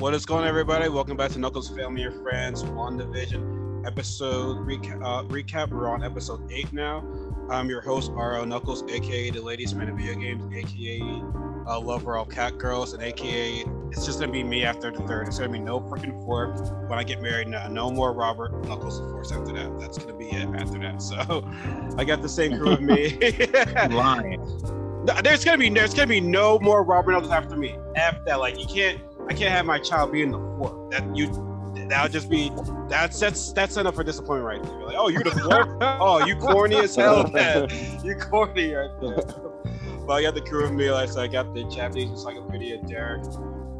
What is going on, everybody? Welcome back to Knuckles Family and Friends WandaVision episode recap. Uh, recap. We're on episode eight now. I'm your host, RL Knuckles, aka the Ladies Man of Video Games, aka uh, Lover of Cat Girls, and aka it's just gonna be me after the third. It's gonna be no freaking fourth when I get married. Now, no more Robert Knuckles, of course. After that, that's gonna be it. After that, so I got the same crew with me. Lying. There's gonna be there's gonna be no more Robert Knuckles after me. After that, like you can't I can't have my child be in the fourth. That you that would just be that's that's that's enough for disappointment right there. Like, oh, you're the fourth? oh, you corny as hell, man. You corny right there. well, I got the crew of me. Like, so I got the Japanese encyclopedia, Derek,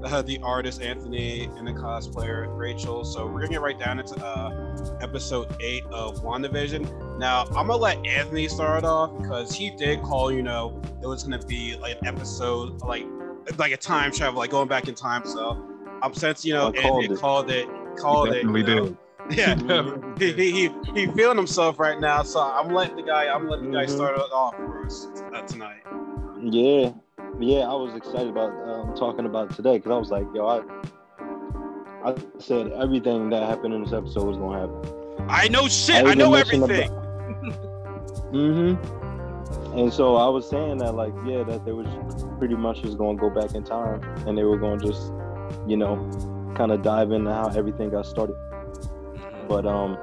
uh, the artist Anthony, and the cosplayer Rachel. So we're gonna get right down into uh, episode eight of WandaVision. Now I'm gonna let Anthony start off because he did call. You know, it was gonna be like an episode like like a time travel, like going back in time. So I'm since you know I called Anthony it. called it, called it. Definitely you know, did. Yeah, he, he, he, he feeling himself right now. So I'm letting the guy, I'm letting the guy Mhm. start it off for us uh, tonight. Yeah, yeah, I was excited about um, talking about it today because I was like, yo, I, I said everything that happened in this episode was gonna happen. I know shit. I I, know even mentioned everything. Mm-hmm. And so I was saying that, like, yeah, that they was pretty much just gonna go back in time, and they were gonna just, you know, kind of dive into how everything got started. But um,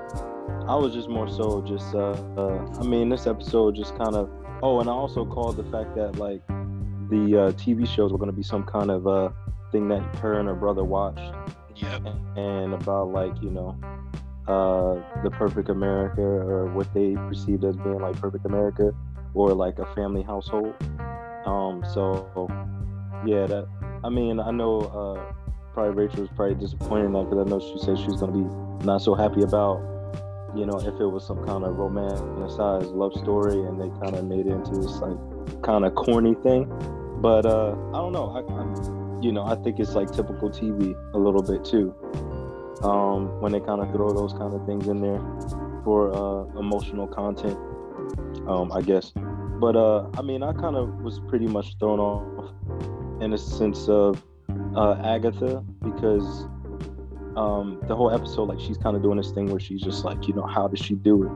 I was just more so just, uh, uh I mean, this episode just kind of. Oh, and I also called the fact that like the uh, TV shows were gonna be some kind of uh thing that her and her brother watched Yep. and about like you know uh the perfect america or what they perceived as being like perfect america or like a family household. Um so yeah that i mean i know uh probably rachel was probably disappointed in that because i know she said she's to be not so happy about you know if it was some kind of romanticized love story and they kind of made it into this like kind of corny thing. But uh i don't know. I, I'm you know, I think it's like typical TV a little bit too. Um, when they kind of throw those kind of things in there for uh, emotional content, um, I guess. But uh, I mean, I kind of was pretty much thrown off in a sense of uh, Agatha because um, the whole episode, like, she's kind of doing this thing where she's just like, you know, how does she do it?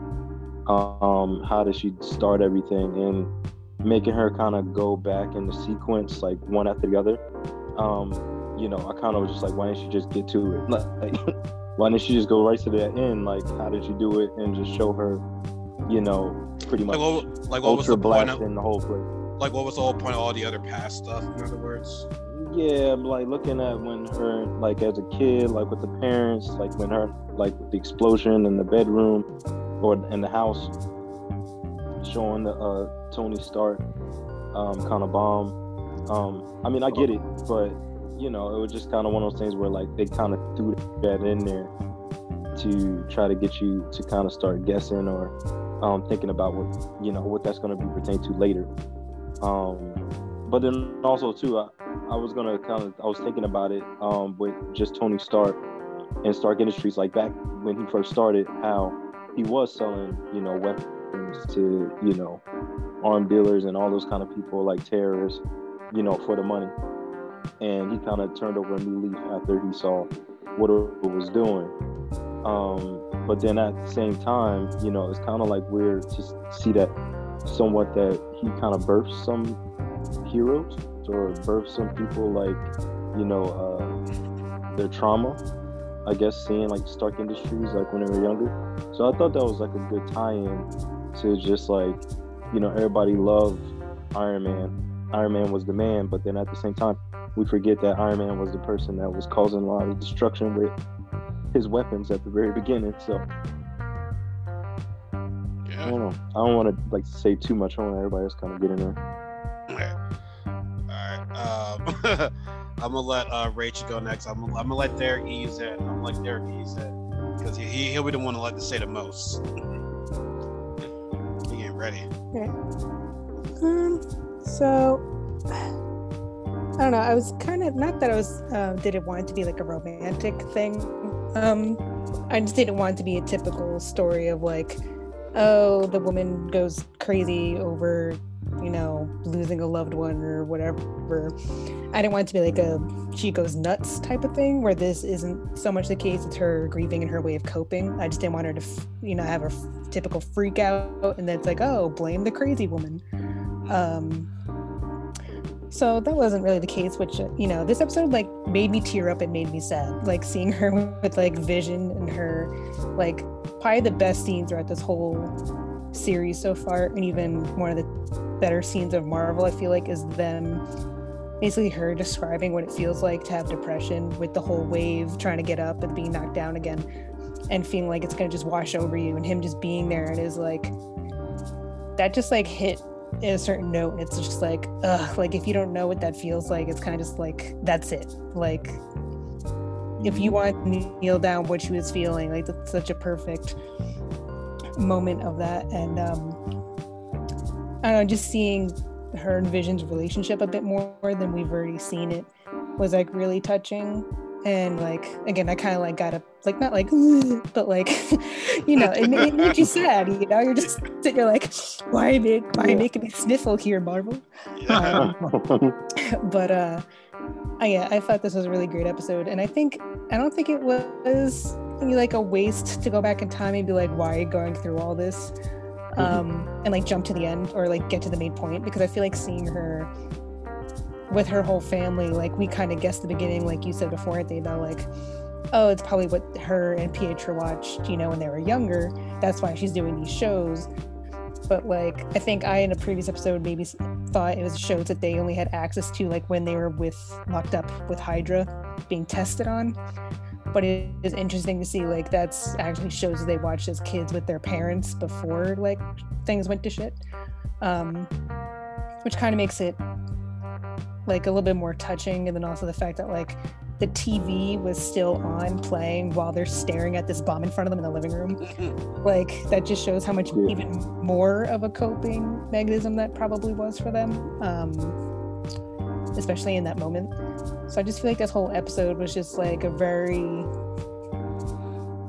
Um, how does she start everything? And making her kind of go back in the sequence, like one after the other um, you know, I kind of was just like, why didn't she just get to it? Like, why didn't she just go right to the end? Like, how did you do it and just show her, you know, pretty much Like what, like what was the point of, in the whole place? like what was the whole point of all the other past stuff? In other words, Yeah, like looking at when her, like as a kid, like with the parents, like when her, like with the explosion in the bedroom or in the house, showing the uh, Tony Stark um, kind of bomb. Um, I mean, I get it, but you know, it was just kind of one of those things where like they kind of threw that in there to try to get you to kind of start guessing or um, thinking about what you know what that's going to be pertained to later. Um, but then also too, I, I was gonna kind of I was thinking about it um, with just Tony Stark and Stark Industries, like back when he first started, how he was selling you know weapons to you know armed dealers and all those kind of people like terrorists, you know, for the money. And he kind of turned over a new leaf after he saw what it was doing. Um, but then at the same time, you know, it's kind of like weird to see that somewhat that he kind of birthed some heroes or birthed some people like, you know, uh, their trauma. I guess seeing like Stark Industries like when they were younger. So I thought that was like a good tie-in to just like you know, everybody loved Iron Man. Iron Man was the man, but then at the same time, we forget that Iron Man was the person that was causing a lot of destruction with his weapons at the very beginning. So I don't know. I don't want to like say too much on everybody else kind of get in there. All right. Um, I'm gonna let uh, Rachel go next. I'm gonna, I'm gonna let Derek ease in. I'm gonna let Derek ease in because he, he he'll be the one to let to say the most. he ain't ready. Um, so I don't know. I was kind of not that I was uh, didn't want it to be like a romantic thing. Um, I just didn't want it to be a typical story of like, oh, the woman goes crazy over you know, losing a loved one or whatever. I didn't want it to be like a she goes nuts type of thing where this isn't so much the case. It's her grieving and her way of coping. I just didn't want her to, you know, have a f- typical freak out and then it's like, oh, blame the crazy woman. Um, so that wasn't really the case, which, uh, you know, this episode like made me tear up and made me sad. Like seeing her with like vision and her, like, probably the best scenes throughout this whole series so far. And even one of the better scenes of Marvel, I feel like, is them basically her describing what it feels like to have depression with the whole wave trying to get up and being knocked down again and feeling like it's going to just wash over you and him just being there and is like that just like hit a certain note and it's just like ugh like if you don't know what that feels like it's kind of just like that's it. Like if you want to kneel down what she was feeling like that's such a perfect moment of that. And um i don't know just seeing her and vision's relationship a bit more than we've already seen it was like really touching and like again i kind of like got a like not like but like you know it, it made you sad you know? You're just sitting there like why make why Yeah. making me sniffle here marvel? Yeah. but uh I, yeah i thought this was a really great episode and i think i don't think it was like a waste to go back in time and be like why are you going through all this? Um and like jump to the end or like get to the main point because i feel like seeing her with her whole family like we kind of guessed the beginning like you said before Anthony, about like oh it's probably what her and pietro watched you know when they were younger. That's why she's doing these shows. But like i think i in a previous episode maybe thought it was shows that they only had access to like when they were with locked up with hydra being tested on. But it is interesting to see like that's actually shows they watched as kids with their parents before like things went to shit. Um which kind of makes it like a little bit more touching and then also the fact that like the tv was still on playing while they're staring at this bomb in front of them in the living room. Like that just shows how much Yeah. even more of a coping mechanism that probably was for them um especially in that moment. So i just feel like this whole episode was just like a very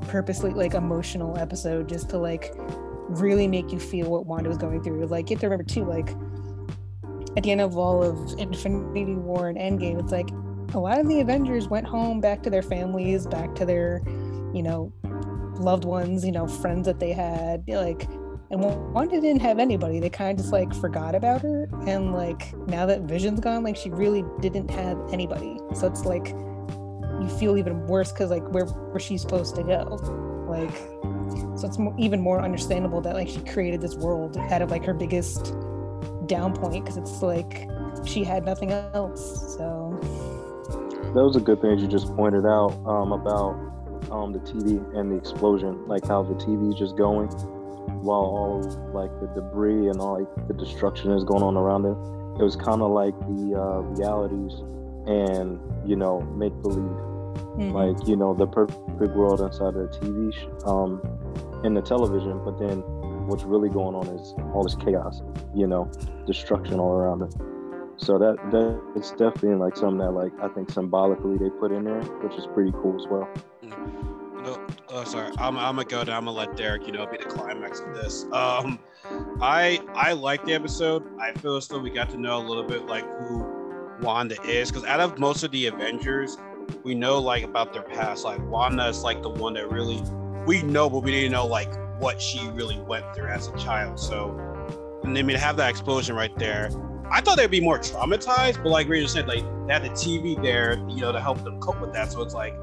purposely like emotional episode just to like really make you feel what wanda was going through. Like you have to remember too like at the end of all of infinity war and endgame it's like a lot of the avengers went home back to their families back to their you know loved ones, you know, friends that they had, like, and Wanda didn't have anybody. They kind of just like forgot about her, and like now that Vision's gone, like she really didn't have anybody. So it's like you feel even worse because like where where she's supposed to go, like. So it's even more understandable that like she created this world out of like her biggest down point because it's like she had nothing else. So that was a good thing you just pointed out um, about um, the TV and the explosion, like how the TV is just going while all like the debris and all like the destruction is going on around it. It was kind of like the uh, realities and you know make believe, mhm. like you know the perfect world inside of the TV sh- um, in the television, but then what's really going on is all this chaos, you know, destruction all around. So that that it's definitely like something that like I think symbolically they put in there, which is pretty cool as well. No, oh, sorry. I'm, I'm gonna go down. I'm gonna let Derek, you know, be the climax of this. Um, I I like the episode. I feel as though we got to know a little bit like who Wanda is, because out of most of the Avengers, we know like about their past. Like Wanda is like the one that really we know, but we didn't know like what she really went through as a child. So, and I mean, to have that explosion right there. I thought they'd be more traumatized, but like Rachel said, like they had the TV there, you know, to help them cope with that. So it's like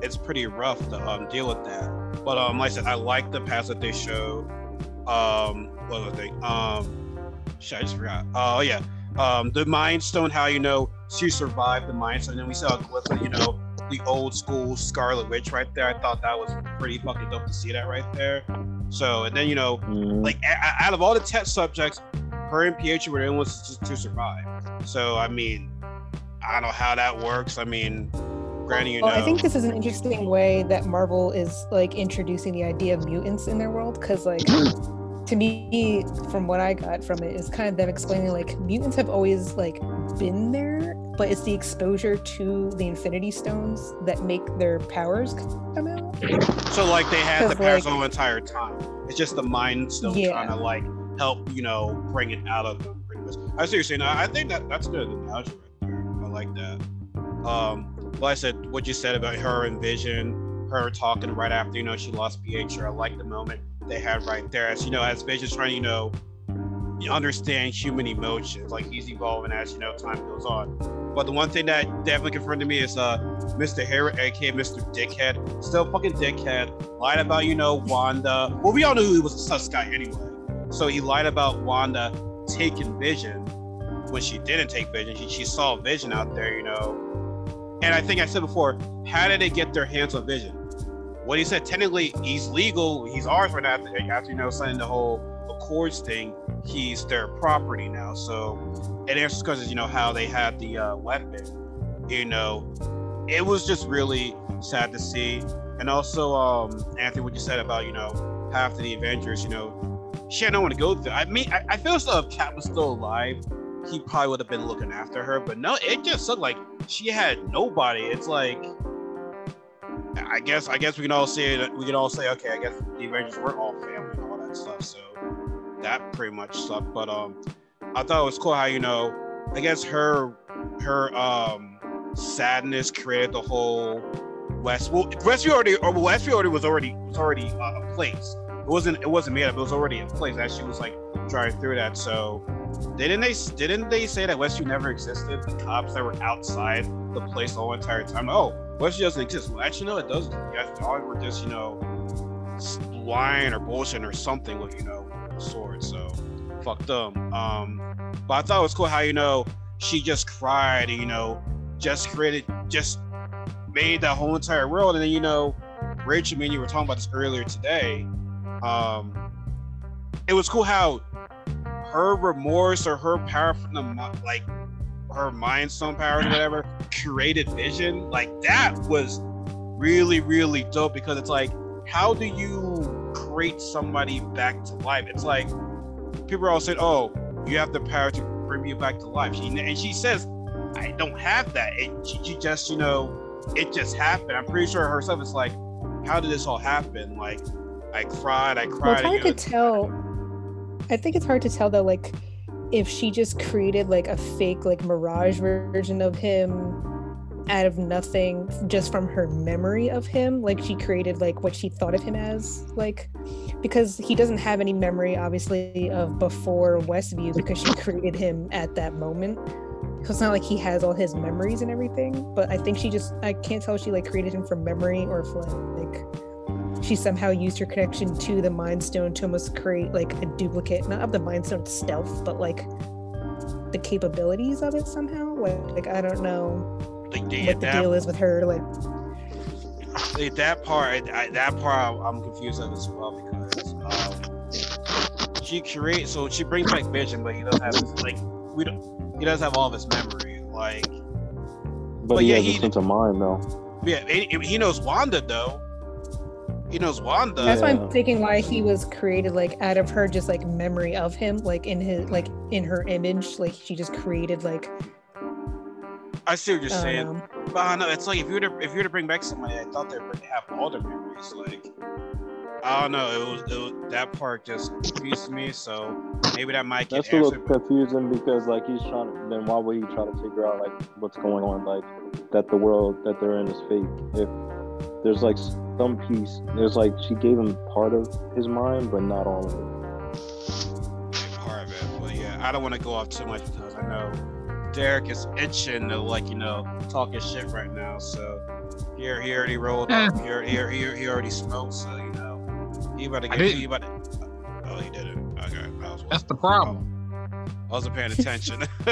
it's pretty rough to um, deal with that. But um, like I said, I like the past that they showed. Um, what the thing? Um, shit, I just forgot. Oh yeah, um, the Mind Stone. How you know she survived the Mind Stone? And then we saw a you know the old school Scarlet Witch right there. I thought that was pretty fucking dope to see that right there. So and then you know Mhm. like a- a- out of all the test subjects, her and Pietro were the only ones to, to survive. So I mean, I don't know how that works. I mean, granted, you well, know. I think this is an interesting way that Marvel is like introducing the idea of mutants in their world because like to me from what I got from it is kind of them explaining like mutants have always like been there but it's the exposure to the infinity stones that make their powers come out So like they had the powers like- the whole entire time. It's just the mind stone Yeah. trying to like help, you know, bring it out of them pretty much. I see what you're saying. I think that that's good analogy right there. I like that. Um, like I said, what you said about her and Vision, her talking right after you know she lost Pietro. I like the moment they had right there. As you know, as Vision's trying you know understand human emotions, like he's evolving as you know time goes on. But the one thing that definitely confronted me is uh Mr. Harry, aka Mr. Dickhead, still fucking dickhead, lied about you know Wanda. Well, we all knew he was a sus guy anyway. So he lied about Wanda taking Vision when she didn't take Vision. She, she saw Vision out there, you know. And I think I said before, how did they get their hands on Vision? What he said, technically, he's legal. He's ours right now after, after you know signing the whole Accords thing. He's their property now. So it because you know how they had the uh, weapon. You know, it was just really sad to see. And also, um, Anthony, what you said about you know half of the Avengers, you know, she had no one to go through. I mean, I, I feel as though if Cap was still alive, he probably would have been looking after her. But no, it just looked like she had nobody. It's like, I guess, I guess we can all say. We can all say, okay, I guess the Avengers were all family and all that stuff. So that pretty much sucked. But um, I thought it was cool how you know, I guess her, her um, sadness created the whole West. Well, Westview already, or Westview already was already was already uh, a place. It wasn't. It wasn't made up. It was already in place as she was like driving through that. So didn't they? Didn't they say that Westview never existed? The cops that were outside the place the whole entire time. Oh, Westview doesn't exist. Well, actually, no, it doesn't. You guys all were just you know lying or bullshit or something with you know swords. So fuck them. Um, but I thought it was cool how you know she just cried and you know just created just made that whole entire world and then you know Rachel, and you were talking about this earlier today. Um, it was cool how her remorse or her power from the like her mind stone powers or whatever created vision. Like that was really really dope because it's like how do you create somebody back to life? It's like people are all saying, "Oh, you have the power to bring me back to life," she, and she says, "I don't have that." It, she, she just you know it just happened. I'm pretty sure herself is like, how did this all happen? Like, I cried, I Well, cried. it's hard to tell. I think it's hard to tell though, like if she just created like a fake, like mirage version of him out of nothing, just from her memory of him. Like she created like what she thought of him as, like because he doesn't have any memory, obviously, of before Westview because she created him at that moment. So it's not like he has all his memories and everything, but I think she just I can't tell if she like created him from memory or if like she somehow used her connection to the Mind Stone to almost create like a duplicate, not of the Mind Stone stealth, but like the capabilities of it somehow. Like, like I don't know Like, yeah, what the that, deal is with her. Like, like, that part, I, that part, I'm- I'm confused of as well because um, she creates, so she brings back Vision, but he doesn't have his like we don't, he doesn't have all of his memory. Like, But, But he yeah, has he- a sense of mind though. yeah, he, he knows Wanda though. He knows Wanda. that's why I'm thinking why he was created like out of her just like memory of him, like in his like in her image, like she just created like I see what you're I don't saying. But I don't know. It's like if you were to if you were to bring back somebody, I thought they'd have all their memories. Like I don't know. It was, it was that part just confused me. So maybe that might get That's a little answered. but- confusing because like he's trying to then why would he try to figure out like what's going on like that the world that they're in is fake if there's like some piece there's like she gave him part of his mind but not all of it. part of it. But yeah, I don't want to go off too much because I know Derek is itching to like you know talk his shit right now. So here he already rolled up. Here here he, he already smoked. So you know he about to get he about to. Oh, he did it. Okay, was That's the problem. I wasn't paying attention.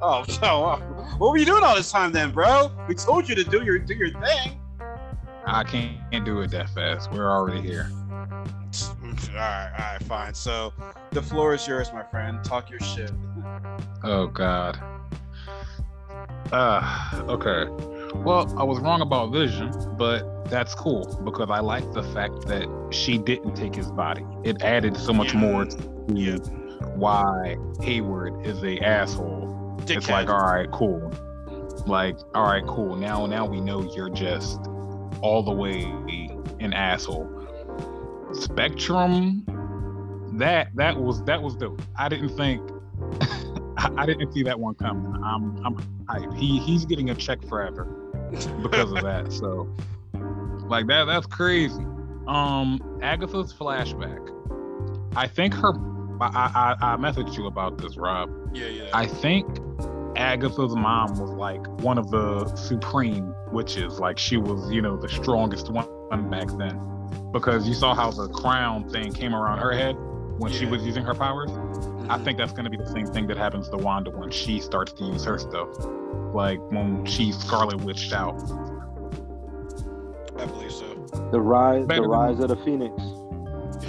oh, so uh, what were you doing all this time then, bro? We told you to do your do your thing. I can't, can't do it that fast. We're already here. All right, all right, fine. So the floor is yours, my friend. Talk your shit. Oh God. Uh, okay. Well, I was wrong about Vision, but that's cool because I like the fact that she didn't take his body. It added so much Yeah. more to Yeah. why Hayward is a asshole. It's like, all right, cool. Like, all right, cool. Now, now we know you're just all the way an asshole. Spectrum, that that was that was dope. I didn't think I, I didn't see that one coming. I'm I'm hyped. He he's getting a check forever because of that. So like that that's crazy. Um Agatha's flashback. I think her I, I I messaged you about this, Rob. Yeah, yeah. I think Agatha's mom was like one of the supreme witches. Like she was, you know, the strongest one back then. Because you saw how the crown thing came around her head when she was using her powers. I Mhm. think that's going to be the same thing that happens to Wanda when she starts to use her stuff. Like when she's Scarlet Witched out. I believe so. The rise, Better the than- rise of the phoenix.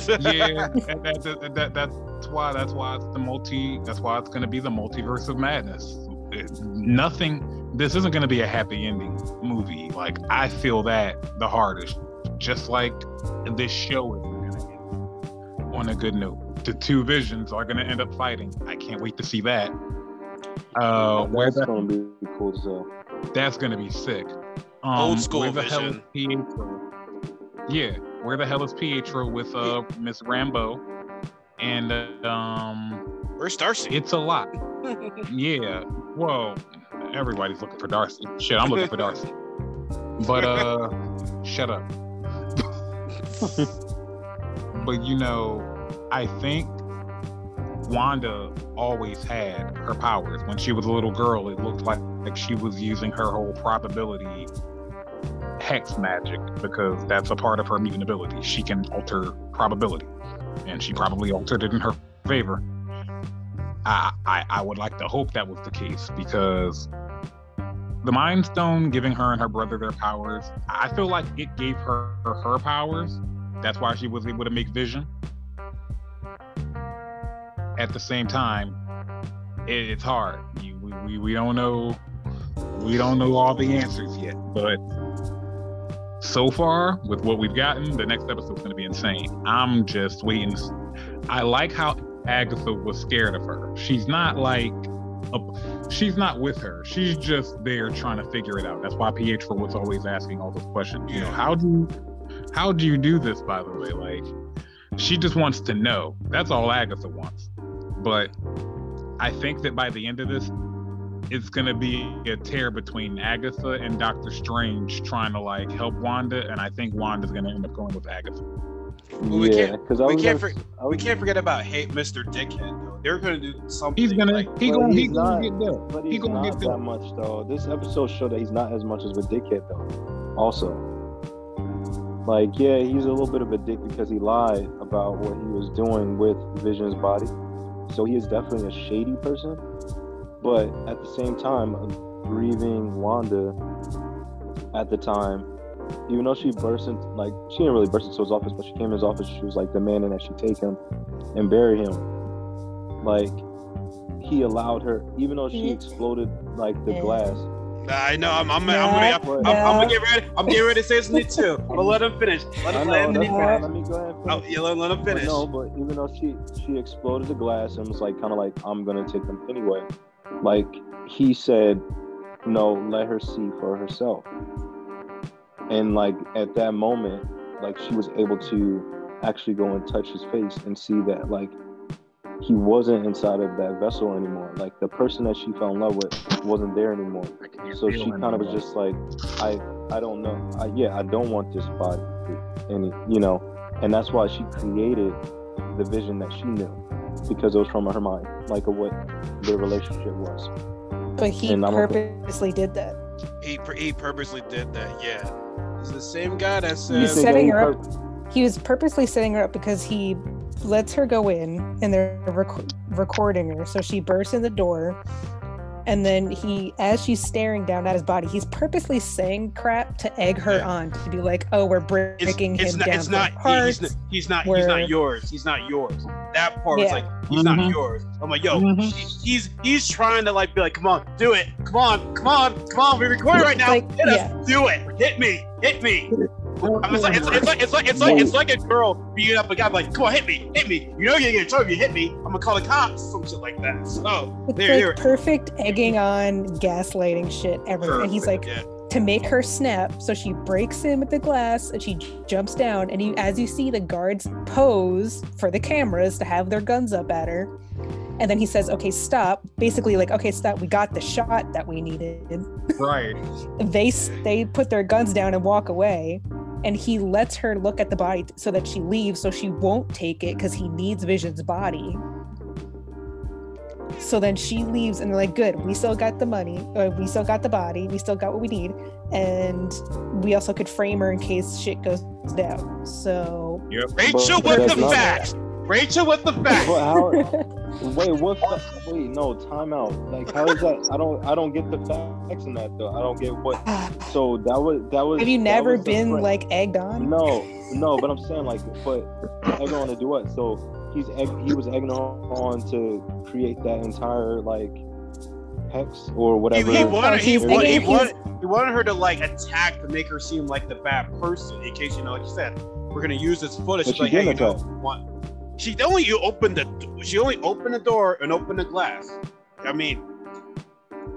Yeah, that, that, that, that, that's why that's why it's the multi. That's why it's going to be the multiverse of madness. It- nothing. This isn't going to be a happy ending movie. Like I feel that the hardest. Just like this show is going to end on a good note. The two visions are going to end up fighting. I can't wait to see that. Uh, where That's the gonna be cool to sell. That's gonna be sick. Um, Old school where the hell is Vision. Pietro? Yeah, where the hell is Pietro with uh Miss Rambeau? And uh, um, Where's Darcy? it's a lot. Yeah. Well, everybody's looking for Darcy. Shit, I'm looking for Darcy. But uh, shut up. but you know, I think Wanda always had her powers. When she was a little girl, it looked like, like she was using her whole probability hex magic because that's a part of her mutant ability. She can alter probability, and she probably altered it in her favor. I, I I would like to hope that was the case because the Mind Stone giving her and her brother their powers, I feel like it gave her her, her powers. That's why she was able to make vision. At the same time, it, it's hard. You, we, we we don't know we don't know all the answers yet, but so far with what we've gotten, the next episode's going to be insane. I'm just waiting. I like how Agatha was scared of her. She's not like a, she's not with her. She's just there trying to figure it out. That's why Pietro was always asking all those questions. You know, how do how do you do this by the way? Like she just wants to know. That's all Agatha wants. But I think that by the end of this, it's gonna be a tear between Agatha and Doctor Strange trying to like help Wanda, and I think Wanda's gonna end up going with Agatha. Well, we yeah, can't- we can't gonna, for- We can't forget about Hate Mr. Dickhead though. They're gonna do something. He's gonna like, he gonna he he's gonna not- get there. But He he's gonna not get there. that much though. This episode showed that he's not as much as with dickhead though. Also, like yeah, he's a little bit of a dick because he lied about what he was doing with Vision's body. So he is definitely a shady person. But at the same time, grieving Wanda at the time, even though she burst into like she didn't really burst into his office, but she came in his office. She was like demanding that she take him and bury him. Like he allowed her, even though she exploded like the glass. I know. I'm. I'm. I'm, Yeah, gonna. I'm, I'm, I'm gonna get ready. I'm getting ready to say something too. I'm gonna let him finish. Let I him. know. Let him finish. Let me go ahead. And Oh, yeah, let, let him But finish. no, but even though she she exploded the glass and was like kind of like I'm gonna take him anyway, like he said, no, let her see for herself. And like at that moment, like she was able to actually go and touch his face and see that like he wasn't inside of that vessel anymore. Like the person that she fell in love with wasn't there anymore. So she him kind of was just like, I I don't know. I, yeah, I don't want this body, and you know, and that's why she created the vision that she knew because it was from her mind, like of what their relationship was. But he And I don't purposely did that. He, pur- he purposely did that. Yeah. It's the same guy that He's You said. think that setting he her pur- He was purposely setting her up because he lets her go in and they're rec- recording her. So she bursts in the door. And then he, as she's staring down at his body, he's purposely saying crap to egg her Yeah. on to be like, "Oh, we're breaking it's him not. down It's not. He, parts." he's not. He's not. He's not yours. He's not yours. That part was like he's not Mhm. yours. I'm like, yo, Mhm. he- he's he's trying to like be like, come on, do it. Come on, come on, come on. We're recording right now. Like, Hit us. Do it. Hit me. Hit me. I'm just like, it's, it's like it's like it's like it's like a girl beating up a guy like, come on, hit me, hit me. You know you're gonna get in trouble if you hit me. I'm gonna call the cops, some shit like that. So It's there, like here. perfect egging on, gaslighting shit ever. And he's like, yeah. To make her snap. So she breaks in with the glass and she jumps down. And you, as you see, the guards pose for the cameras to have their guns up at her. and then he says, "Okay, stop." Basically, like, "Okay, stop. We got the shot that we needed." Right. they they put their guns down and walk away, and he lets her look at the body so that she leaves, so she won't take it because he needs Vision's body. So then she leaves, and they're like, "Good, we still got the money, or we still got the body, we still got what we need, and we also could frame her in case shit goes down." So Rachel But with that's the not- facts. Rachel with the facts. But how? wait, what? fa- Wait, no, time out. Like, how is that? I don't. I don't get the facts in that though. I don't get what. So that was that was. have you never been like egged on? No, no, but I'm saying like, but egging on to do what? So he's egg, he was egging on, on to create that entire like hex or whatever. Oh, he wanted, he, he's wa- he, wanted, he wanted her to like attack to make her seem like the bad person. In case you know, like you said, we're gonna use this footage. But like, she hey, you know, attack. What? She only you opened the she only opened the door and opened the glass. I mean,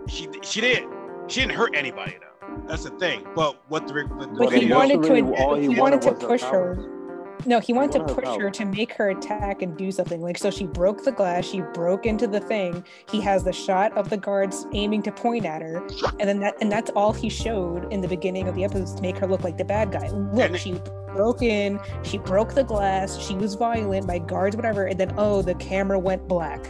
she she didn't she didn't hurt anybody though. That's the thing. But what the, the, the But he wanted to. Really, all he, he wanted to wanted her push her. Powers. No, he wanted to push her to make her attack and do something. Like so, she broke the glass. She broke into the thing. He has the shot of the guards aiming to point at her, and then that and that's all he showed in the beginning of the episode to make her look like the bad guy. Look, And she broke in. She broke the glass. She was violent. My guards, whatever. And then oh, the camera went black.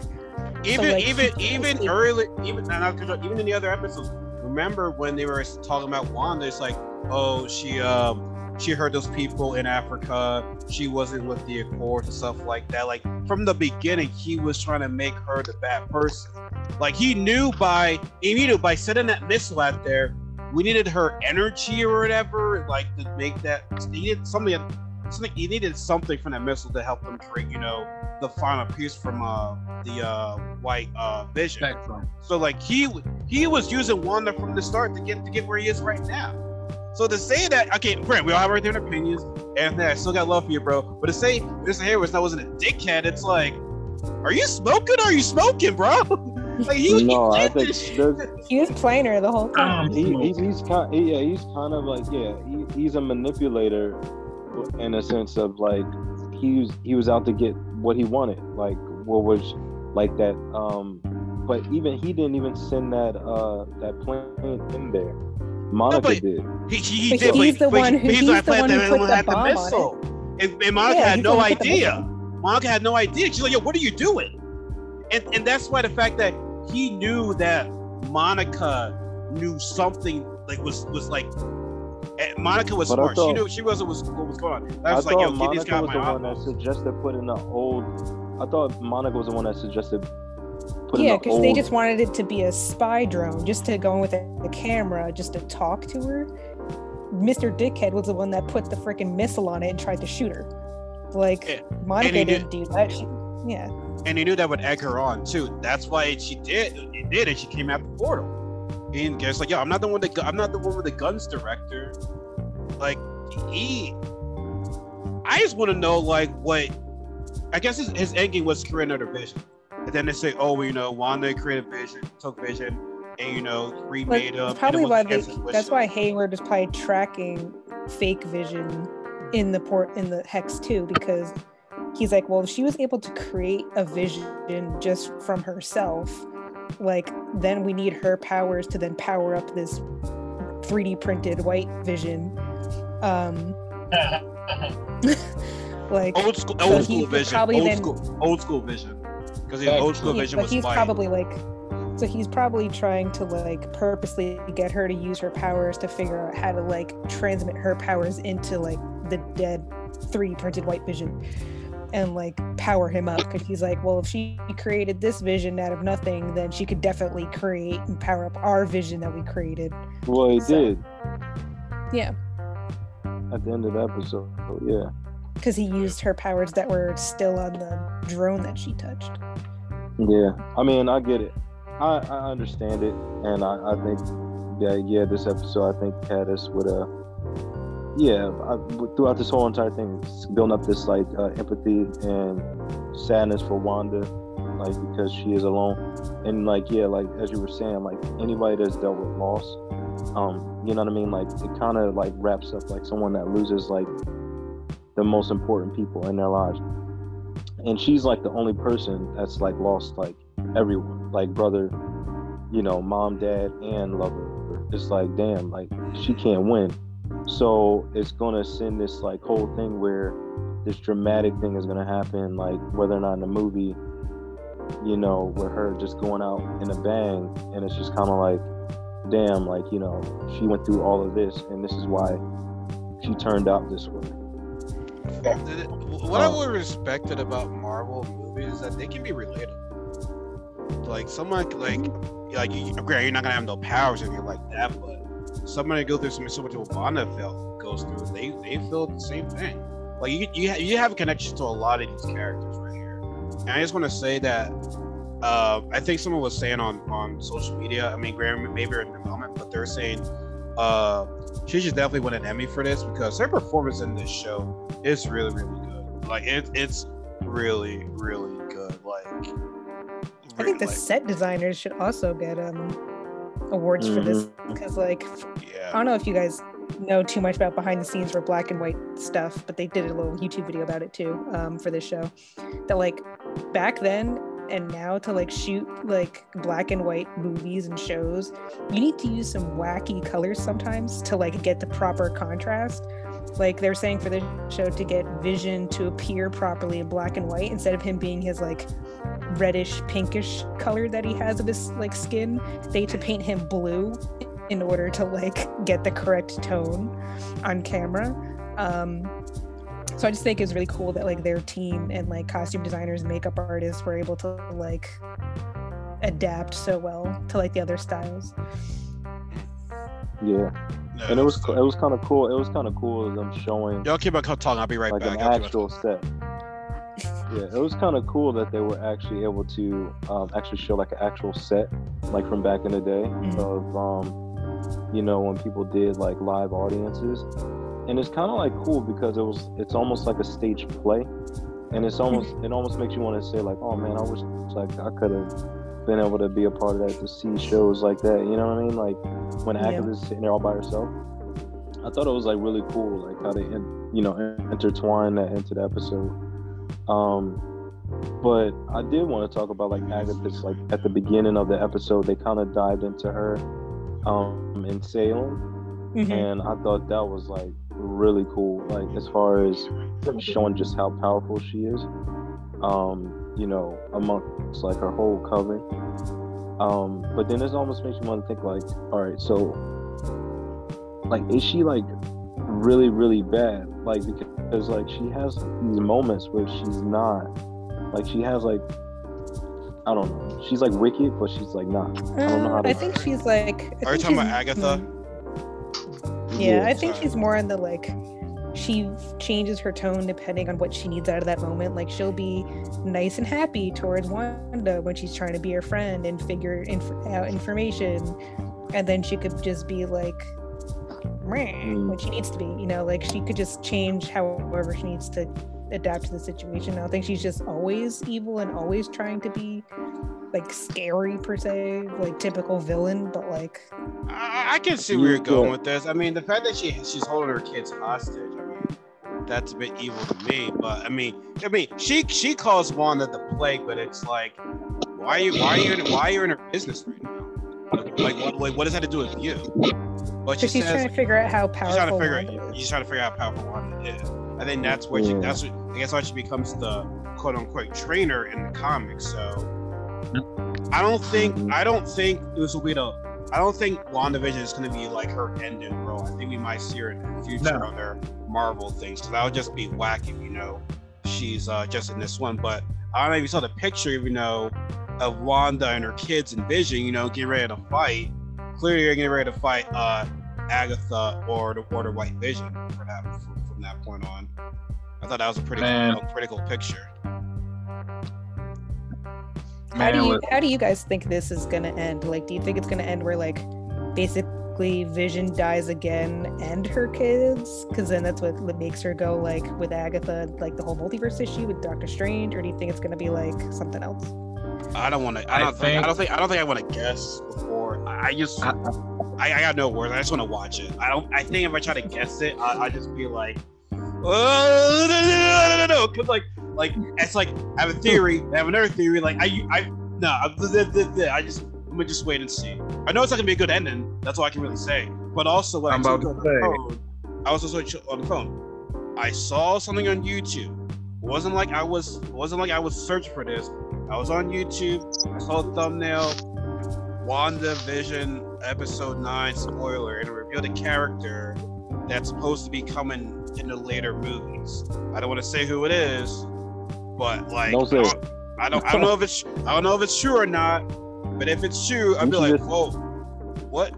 even like, even even early even and I could- even in the other episodes remember when they were talking about wanda it's like oh she um she heard those people in africa she wasn't with the accords and stuff like that like from the beginning he was trying to make her the bad person like he knew by he knew by sending that missile out there we needed her energy or whatever like to make that he needed something something he needed something from that missile to help them create you know the final piece from uh the uh white uh vision Spectrum. so like he he was using Wanda from the start to get to get where he is right now. So to say that okay, Brent, we all have our different opinions, and I still got love for you, bro. But to say Mr. Harris that wasn't a dickhead, it's like, are you smoking? Or are you smoking, bro? like he, No, he I think this shit. there's, He was playing her the whole time. He, he's he's kind yeah he's kind of like yeah he, he's a manipulator in a sense of like he was he was out to get what he wanted like what was like that um but even he didn't even send that uh that plane in there monica but did He, he, he did, he's but, the but one who- he's he's like, the one who put the had the bomb on it. missile. And, and Monica Yeah, had no the one who put the idea. Monica had no idea. She's like, yo, what are you doing? And and that's why the fact that he knew that Monica knew something like was was like eh, Monica was But I smart. she knew she wasn't was what was going on. I i was thought like, yo, kid, these monica was my the one that suggested putting the old i thought monica was the one that suggested putting Yeah, because they just wanted it to be a spy drone, just to go in with a, a camera, just to talk to her. Mr. Dickhead was the one that put the freaking missile on it and tried to shoot her. Like Yeah, Monica he didn't do that. She, yeah, and he knew that would egg her on too. That's why she did. It did, and she came out the portal. And it's like, yo, I'm not the one that I'm not the one with the guns director. Like he, I just want to know like what. I guess his, his end game was to create another vision, and then they say, oh, well, you know, Wanda created Vision, took Vision, and you know, but remade him. it's it probably why they, that's why Hayward is probably tracking fake Vision in the port in the hex too, because he's like, well, if she was able to create a vision just from herself, like then we need her powers to then power up this 3D printed white vision. Um, like old school, old he school Vision, old then- school, old school Vision, because his Yeah, old school he- Vision but was he's white. probably like so he's probably trying to like purposely get her to use her powers to figure out how to like transmit her powers into like the dead 3D printed white vision and like power him up. Because he's like well if she created this vision out of nothing then she could definitely create and power up our vision that we created. Well he So- did. yeah. At the end of the episode yeah because he used her powers that were still on the drone that she touched. Yeah, I mean, I get it. I, I understand it, and I, I think that yeah, this episode I think had us with a yeah I, throughout this whole entire thing, it's building up this like uh, empathy and sadness for Wanda, like because she is alone, and like yeah, like as you were saying, like anybody that's dealt with loss, um, you know what I mean, like it kind of like wraps up like someone that loses like the most important people in their lives and she's like the only person that's like lost like everyone, like brother, you know, mom, dad, and lover. It's like, damn, like she can't win. So it's gonna send this like whole thing where this dramatic thing is gonna happen, like whether or not in the movie, you know, with her just going out in a bang, and it's just kind of like, damn, like you know, she went through all of this, and this is why she turned out this way. What I would respected about Marvel movies is that they can be relatable. Like someone like like you, great, you're not gonna have no powers or anything like that, but somebody go through something so much what Wanda felt goes through, they they feel the same thing. Like you you, ha- you have a connection to a lot of these characters right here, and I just want to say that uh, I think someone was saying on on social media. I mean, Graham maybe in the moment, but they're saying uh, she should definitely win an Emmy for this because her performance in this show is really really good. Like it, it's really really good. Like I think the like, set designers should also get um awards for this because like I don't know if you guys know too much about behind the scenes for black and white stuff, but they did a little YouTube video about it too um, for this show. That like back then and now to like shoot like black and white movies and shows, you need to use some wacky colors sometimes to like get the proper contrast. Like they're saying for the show to get Vision to appear properly in black and white instead of him being his like reddish pinkish color that he has of his like skin, they to paint him blue in order to like get the correct tone on camera. Um, so I just think it's really cool that like their team and like costume designers, makeup artists were able to like adapt so well to like the other styles. Yeah, No, and it was so- it was kind of cool. It was kind of cool them showing Y'all keep on talking. I'll be right like back. an Y'all actual set. Yeah, it was kind of cool that they were actually able to um, actually show like an actual set, like from back in the day Mhm. of, um, you know, when people did like live audiences, and it's kind of like cool because it was it's almost like a stage play, and it's almost it almost makes you want to say like, oh man, I wish like I could have been able to be a part of that to see shows like that. You know what I mean? Like when Yeah. Agatha's sitting there all by herself. I thought it was like really cool, like how they, you know, intertwine that into the episode. Um, but I did want to talk about like Agatha's like at the beginning of the episode, they kind of dived into her um, in Salem, Mhm. and I thought that was like really cool. Like as far as showing just how powerful she is, um, you know, amongst like her whole coven. Um, but then this almost makes me want to think like, all right, so like, is she like really, really bad? Like because like she has these moments where she's not, like she has like, I don't know, she's like wicked, but she's like not. I don't know how Uh, to. I think she's like. I Are you talking about she's- Agatha? Yeah, I think she's more on the like she changes her tone depending on what she needs out of that moment. Like she'll be nice and happy towards Wanda when she's trying to be her friend and figure inf- out information, and then she could just be like Mm. when she needs to be. You know, like she could just change however she needs to adapt to the situation. I don't think she's just always evil and always trying to be like scary per se, like typical villain, but like I, I can see where you're Yeah. going with this. I mean, the fact that she she's holding her kids hostage. I mean, that's a bit evil to me. But I mean, I mean, she she calls Wanda the plague, but it's like, why are you why are you in, why are you in her business right now? Like, what like, what does that have to do with you? But she she's says trying to figure out how she's trying to powerful figure Wanda is. she's trying to figure out how powerful Wanda is. I think that's what she that's what I guess why she becomes the quote unquote trainer in the comics. So I don't think. I don't think this will be the I don't think WandaVision is going to be like her ending role. I think we might see her in the future No. of their Marvel things because that would just be wacky, you know. She's uh, just in this one, but I don't know if you saw the picture, you know, of Wanda and her kids and Vision, you know, getting ready to fight. Clearly, they're getting ready to fight uh, Agatha or the the White Vision that from, from that point on. I thought that was a pretty Man. cool, pretty cool picture. How do you look, how do you guys think this is gonna end? Like, do you think it's gonna end where like basically Vision dies again and her kids? Because then that's what, what makes her go like with Agatha, like the whole multiverse issue with Doctor Strange, or do you think it's gonna be like something else? I don't want to. I I don't think, think- I don't think. I don't think I want to guess before. I, I just. I- I, I got no words. I just want to watch it. I don't. I think if I try to guess it, I, I just be like, oh, no, no, no, no, no, no, because like, like it's like I have a theory. I have another theory. Like I, I, No, I, th- th- th- I just I'm gonna just wait and see. I know it's not gonna be a good ending. That's all I can really say. But also, when I'm I about to on say. the phone, I was also on the phone. I saw something on YouTube. It wasn't like I was it wasn't like I was searching for this. I was on YouTube. I saw a thumbnail. WandaVision episode nine spoiler, and it revealed a character that's supposed to be coming in the later movies. I don't want to say who it is, but like Don't say I don't, I don't I don't know if it's I don't know if it's true or not. But if it's true, I'd be like, just- whoa, what?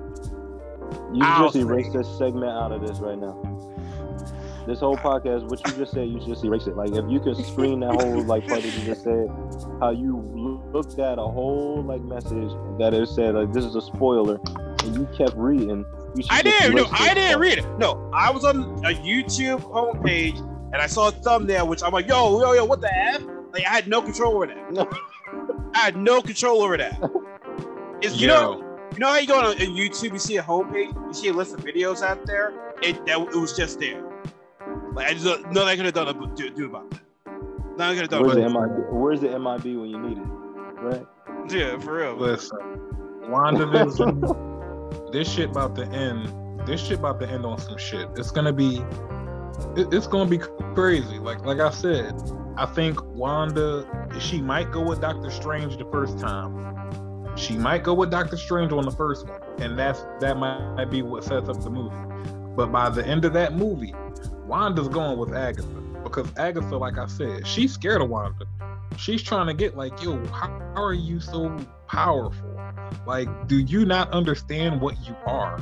You just erase this segment out of this right now. This whole podcast, what you just said, you just erase it. Like if you could screen that whole like part that you just said, how you looked at a whole like message that it said like this is a spoiler, and you kept reading. You I didn't. No, I didn't part. read it. No, I was on a YouTube homepage and I saw a thumbnail, which I'm like, yo, yo, yo, what the f? Like I had no control over that. No. I had no control over that. It's you know, you know how you go on, on YouTube, you see a homepage, you see a list of videos out there, it that it was just there. Like I just don't- nothing I could have done about, do, do about that. Nothing I could have done Where's about the MIB? Where's the MIB when you need it? Right? Yeah, for real. Listen, WandaVision, this shit about to end. This shit about to end on some shit. It's gonna be, it- it's gonna be crazy. Like, like I said, I think Wanda, she might go with Doctor Strange the first time. She might go with Doctor Strange on the first one, and that's that might, be what sets up the movie. But by the end of that movie, Wanda's going with Agatha because Agatha, like I said, she's scared of Wanda. She's trying to get like, yo, how, how are you so powerful? Like, do you not understand what you are?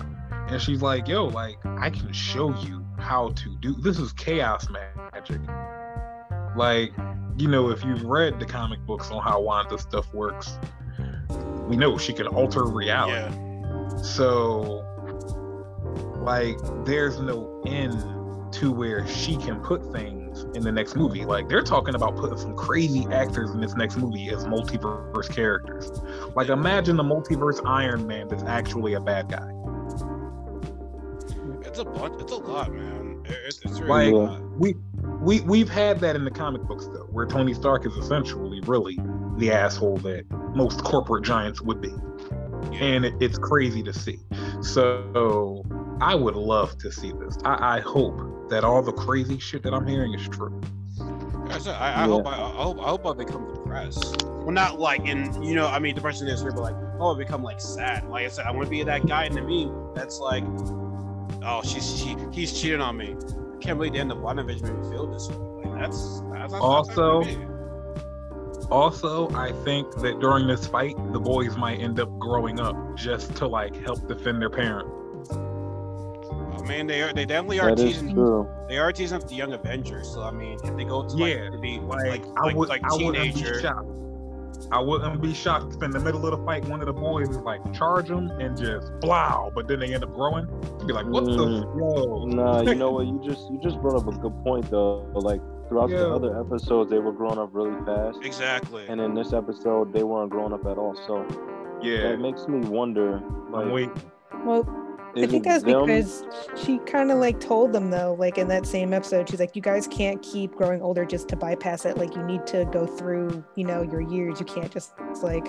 And she's like, yo, like, I can show you how to do this is chaos magic. Like, you know, if you've read the comic books on how Wanda stuff works, we know she can alter reality. yeah. So, like, there's no end to where she can put things in the next movie. Like, they're talking about putting some crazy actors in this next movie as multiverse characters. Like, imagine the multiverse Iron Man that's actually a bad guy. It's a bunch. It's a lot, man. It's, it's really Like, a lot. we we we've had that in the comic books though, where Tony Stark is essentially really the asshole that most corporate giants would be. Yeah. and it, it's crazy to see. So I would love to see this. I, I hope that all the crazy shit that I'm hearing is true. I, said, I, I Yeah. hope I, I hope I hope I become depressed. Well, not like in you know I mean depression is real, but like oh I become like sad. Like I said, I want to be that guy in the meme that's like, oh she's she he's cheating on me. I can't believe the end of WandaVision made me feel this way. Like that's that's, that's Also- that's how it be. Also, I think that during this fight, the boys might end up growing up just to like help defend their parent. Oh man, they are they definitely are That is teasing they are teasing up the young Avengers. So I mean, if they go to Yeah, like to be Like, like I would, like I wouldn't be teenager. Shocked. I wouldn't be shocked if in the middle of the fight, one of the boys is like charge them and just blow, but then they end up growing. You'd be like, what the Mm. yo? Nah, you know what? You just you just brought up a good point though. Like throughout Yeah. the other episodes, they were growing up really fast, Exactly. and in this episode, they weren't growing up at all. So Yeah, it makes me wonder, I'm like, waiting. Well, I think it that's because she kind of like told them though, like in that same episode, she's like, "You guys can't keep growing older just to bypass it. Like you need to go through, you know, your years. You can't just like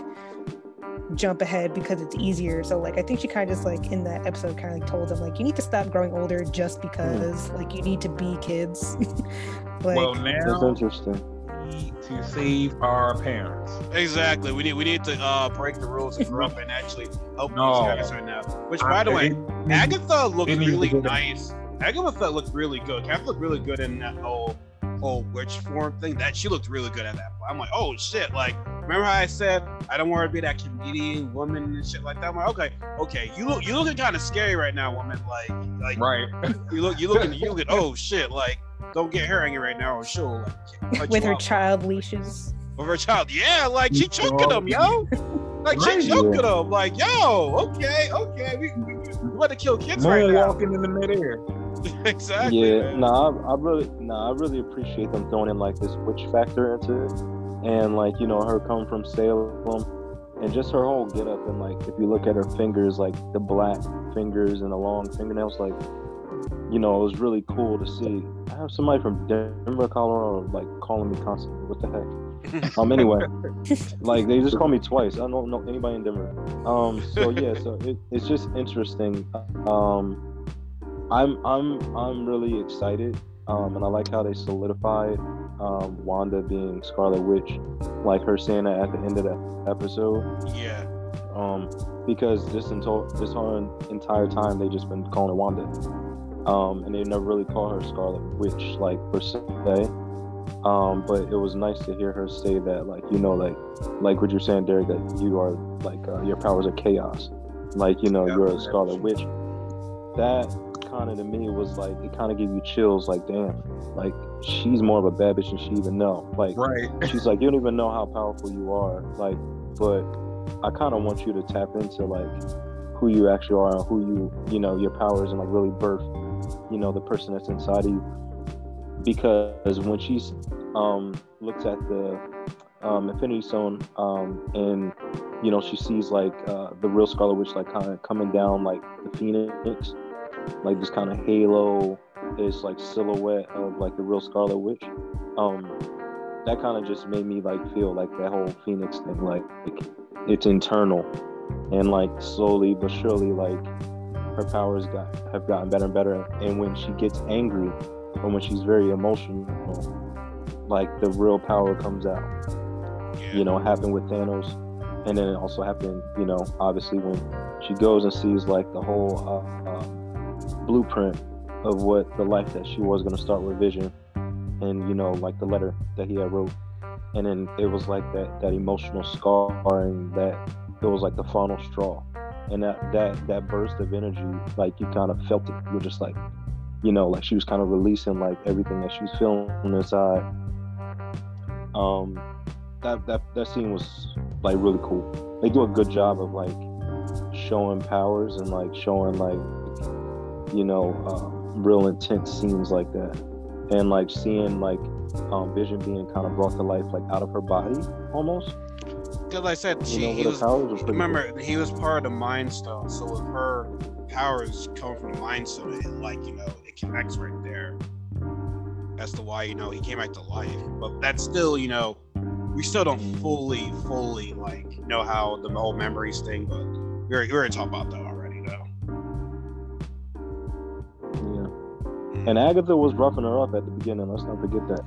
jump ahead because it's easier." So like, I think she kind of just like in that episode, kind of like told them like, "You need to stop growing older just hmm. because like you need to be kids." like, well, That's interesting. Need to save our parents. Exactly. We need we need to uh break the rules and grow up and actually help No. these guys right now. Which by the way, Agatha looked it needs to really nice. Agatha looked really good. Kathy looked really good in that whole whole witch form thing. That she looked really good at that. I'm like, oh shit! Like, remember how I said I don't want to be that comedian woman and shit like that? I'm like, okay, okay. You look you looking kind of scary right now, woman. Like, like right. you look you looking you looking. Oh shit! Like, don't get her angry right now, or she'll like, with her off. child leashes. With her child, yeah, like she choking them, yo. Like Right. she choking them, like yo, okay, okay, we we, we want to kill kids right Moon now. walking in the midair. exactly. Yeah, man. nah, I, I really, nah, I really appreciate them throwing in like this witch factor into it, and like you know her coming from Salem, and just her whole get up and like if you look at her fingers, like the black fingers and the long fingernails, like you know, it was really cool to see. I have somebody from Denver, Colorado, like calling me constantly. What the heck? um. Anyway, like they just called me twice. I don't know anybody in Denver. Um. So yeah. So it, it's just interesting. Um. I'm I'm I'm really excited. Um. And I like how they solidified um Wanda being Scarlet Witch, like her saying that at the end of that episode. Yeah. Um. Because this entire this whole entire time they just been calling her Wanda um, and they never really call her Scarlet Witch like per se. Um, but it was nice to hear her say that, like you know, like like what you're saying, Derrick, that you are like uh, your powers are chaos, like you know, Yeah. you're a Scarlet Witch. That kind of to me was like it kind of gave you chills, like damn, like she's more of a bad bitch than she even know. Like Right. she's like, you don't even know how powerful you are. Like, but I kind of want you to tap into like who you actually are and who you, you know, your powers and like really birth, you know, the person that's inside of you. Because when she's um looks at the um Infinity Stone um and you know she sees like uh the real Scarlet Witch like kind of coming down like the Phoenix, like this kind of halo, this like silhouette of like the real Scarlet Witch. Um, that kind of just made me like feel like that whole Phoenix thing, like, like it's internal, and like slowly but surely, like her powers got have gotten better and better. And when she gets angry, or when she's very emotional, like the real power comes out. Yeah. You know, happened with Thanos, and then it also happened, you know, obviously when she goes and sees like the whole uh, um, blueprint of what the life that she was going to start with Vision, and you know, like the letter that he had wrote, and then it was like that that emotional scarring that it was like the final straw, and that that that burst of energy, like you kind of felt it. You're just like, you know, like she was kind of releasing like everything that she was feeling inside. Um, that that that scene was like really cool. They do a good job of like showing powers and like showing like you know um, real intense scenes like that, and like seeing like um, Vision being kind of brought to life like out of her body almost. Because like I said, You she know, he was was remember he was part of the Mind Stone, so with her powers come from the Mind Stone, it like you know it connects right there. That's the why you know he came back to life, but that's still you know we still don't fully fully like know how the whole memories thing, but we are we were talking about that And Agatha was roughing her up at the beginning. Let's not forget that.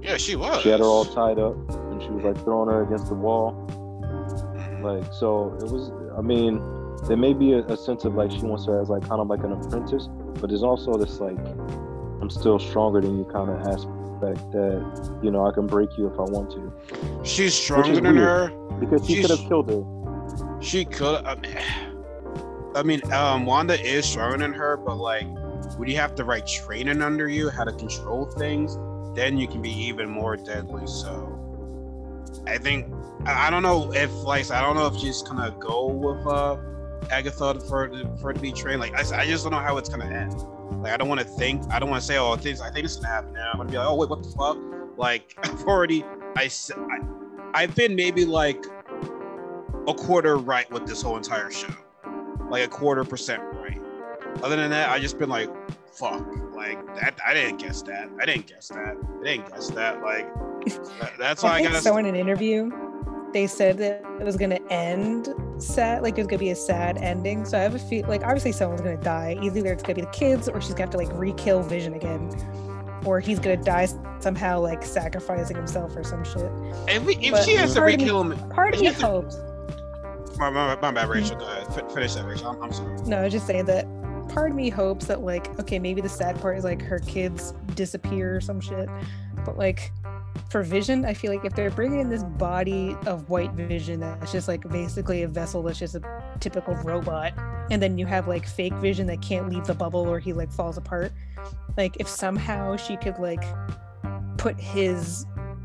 Yeah, she was. She had her all tied up, and she was like throwing her against the wall. Mhm. Like so, it was. I mean, there may be a, a sense of like she wants her as like kind of like an apprentice, but there's also this like I'm still stronger than you kind of aspect that you know I can break you if I want to She's stronger than her. because she could have killed her. She could. I mean, I mean, um, Wanda is stronger than her, but like, when you have the right training under you, how to control things, then you can be even more deadly. So, I think I don't know if like I don't know if she's gonna go with uh Agatha for for her to be trained. Like I, I just don't know how it's gonna end. Like I don't want to think. I don't want to say, oh, things. I think it's gonna happen. Now I'm gonna be like, oh wait, what the fuck? Like I've already. I, I I've been maybe like a quarter right with this whole entire show. Like a quarter percent right. Other than that, I just been like, fuck. Like that I didn't guess that. I didn't guess that. I didn't guess that. Like that- that's all I I, gotta so in an interview, they said that it was gonna end sad, like it was gonna be a sad ending. So I have a feel like obviously someone's gonna die. Either it's gonna be the kids, or she's gonna have to like re-kill Vision again, or he's gonna die somehow, like sacrificing himself or some shit. if, we, if she has to part of me- re-kill him Part of me to- hopes. my, my, my bad, Rachel. Go ahead. F- finish that, Rachel. I'm, I'm sorry. No, I was just saying that part of me hopes that like okay, maybe the sad part is like her kids disappear or some shit. But like for Vision, I feel like if they're bringing in this body of white Vision that's just like basically a vessel that's just a typical robot, and then you have like fake Vision that can't leave the bubble or he like falls apart. Like if somehow she could like put his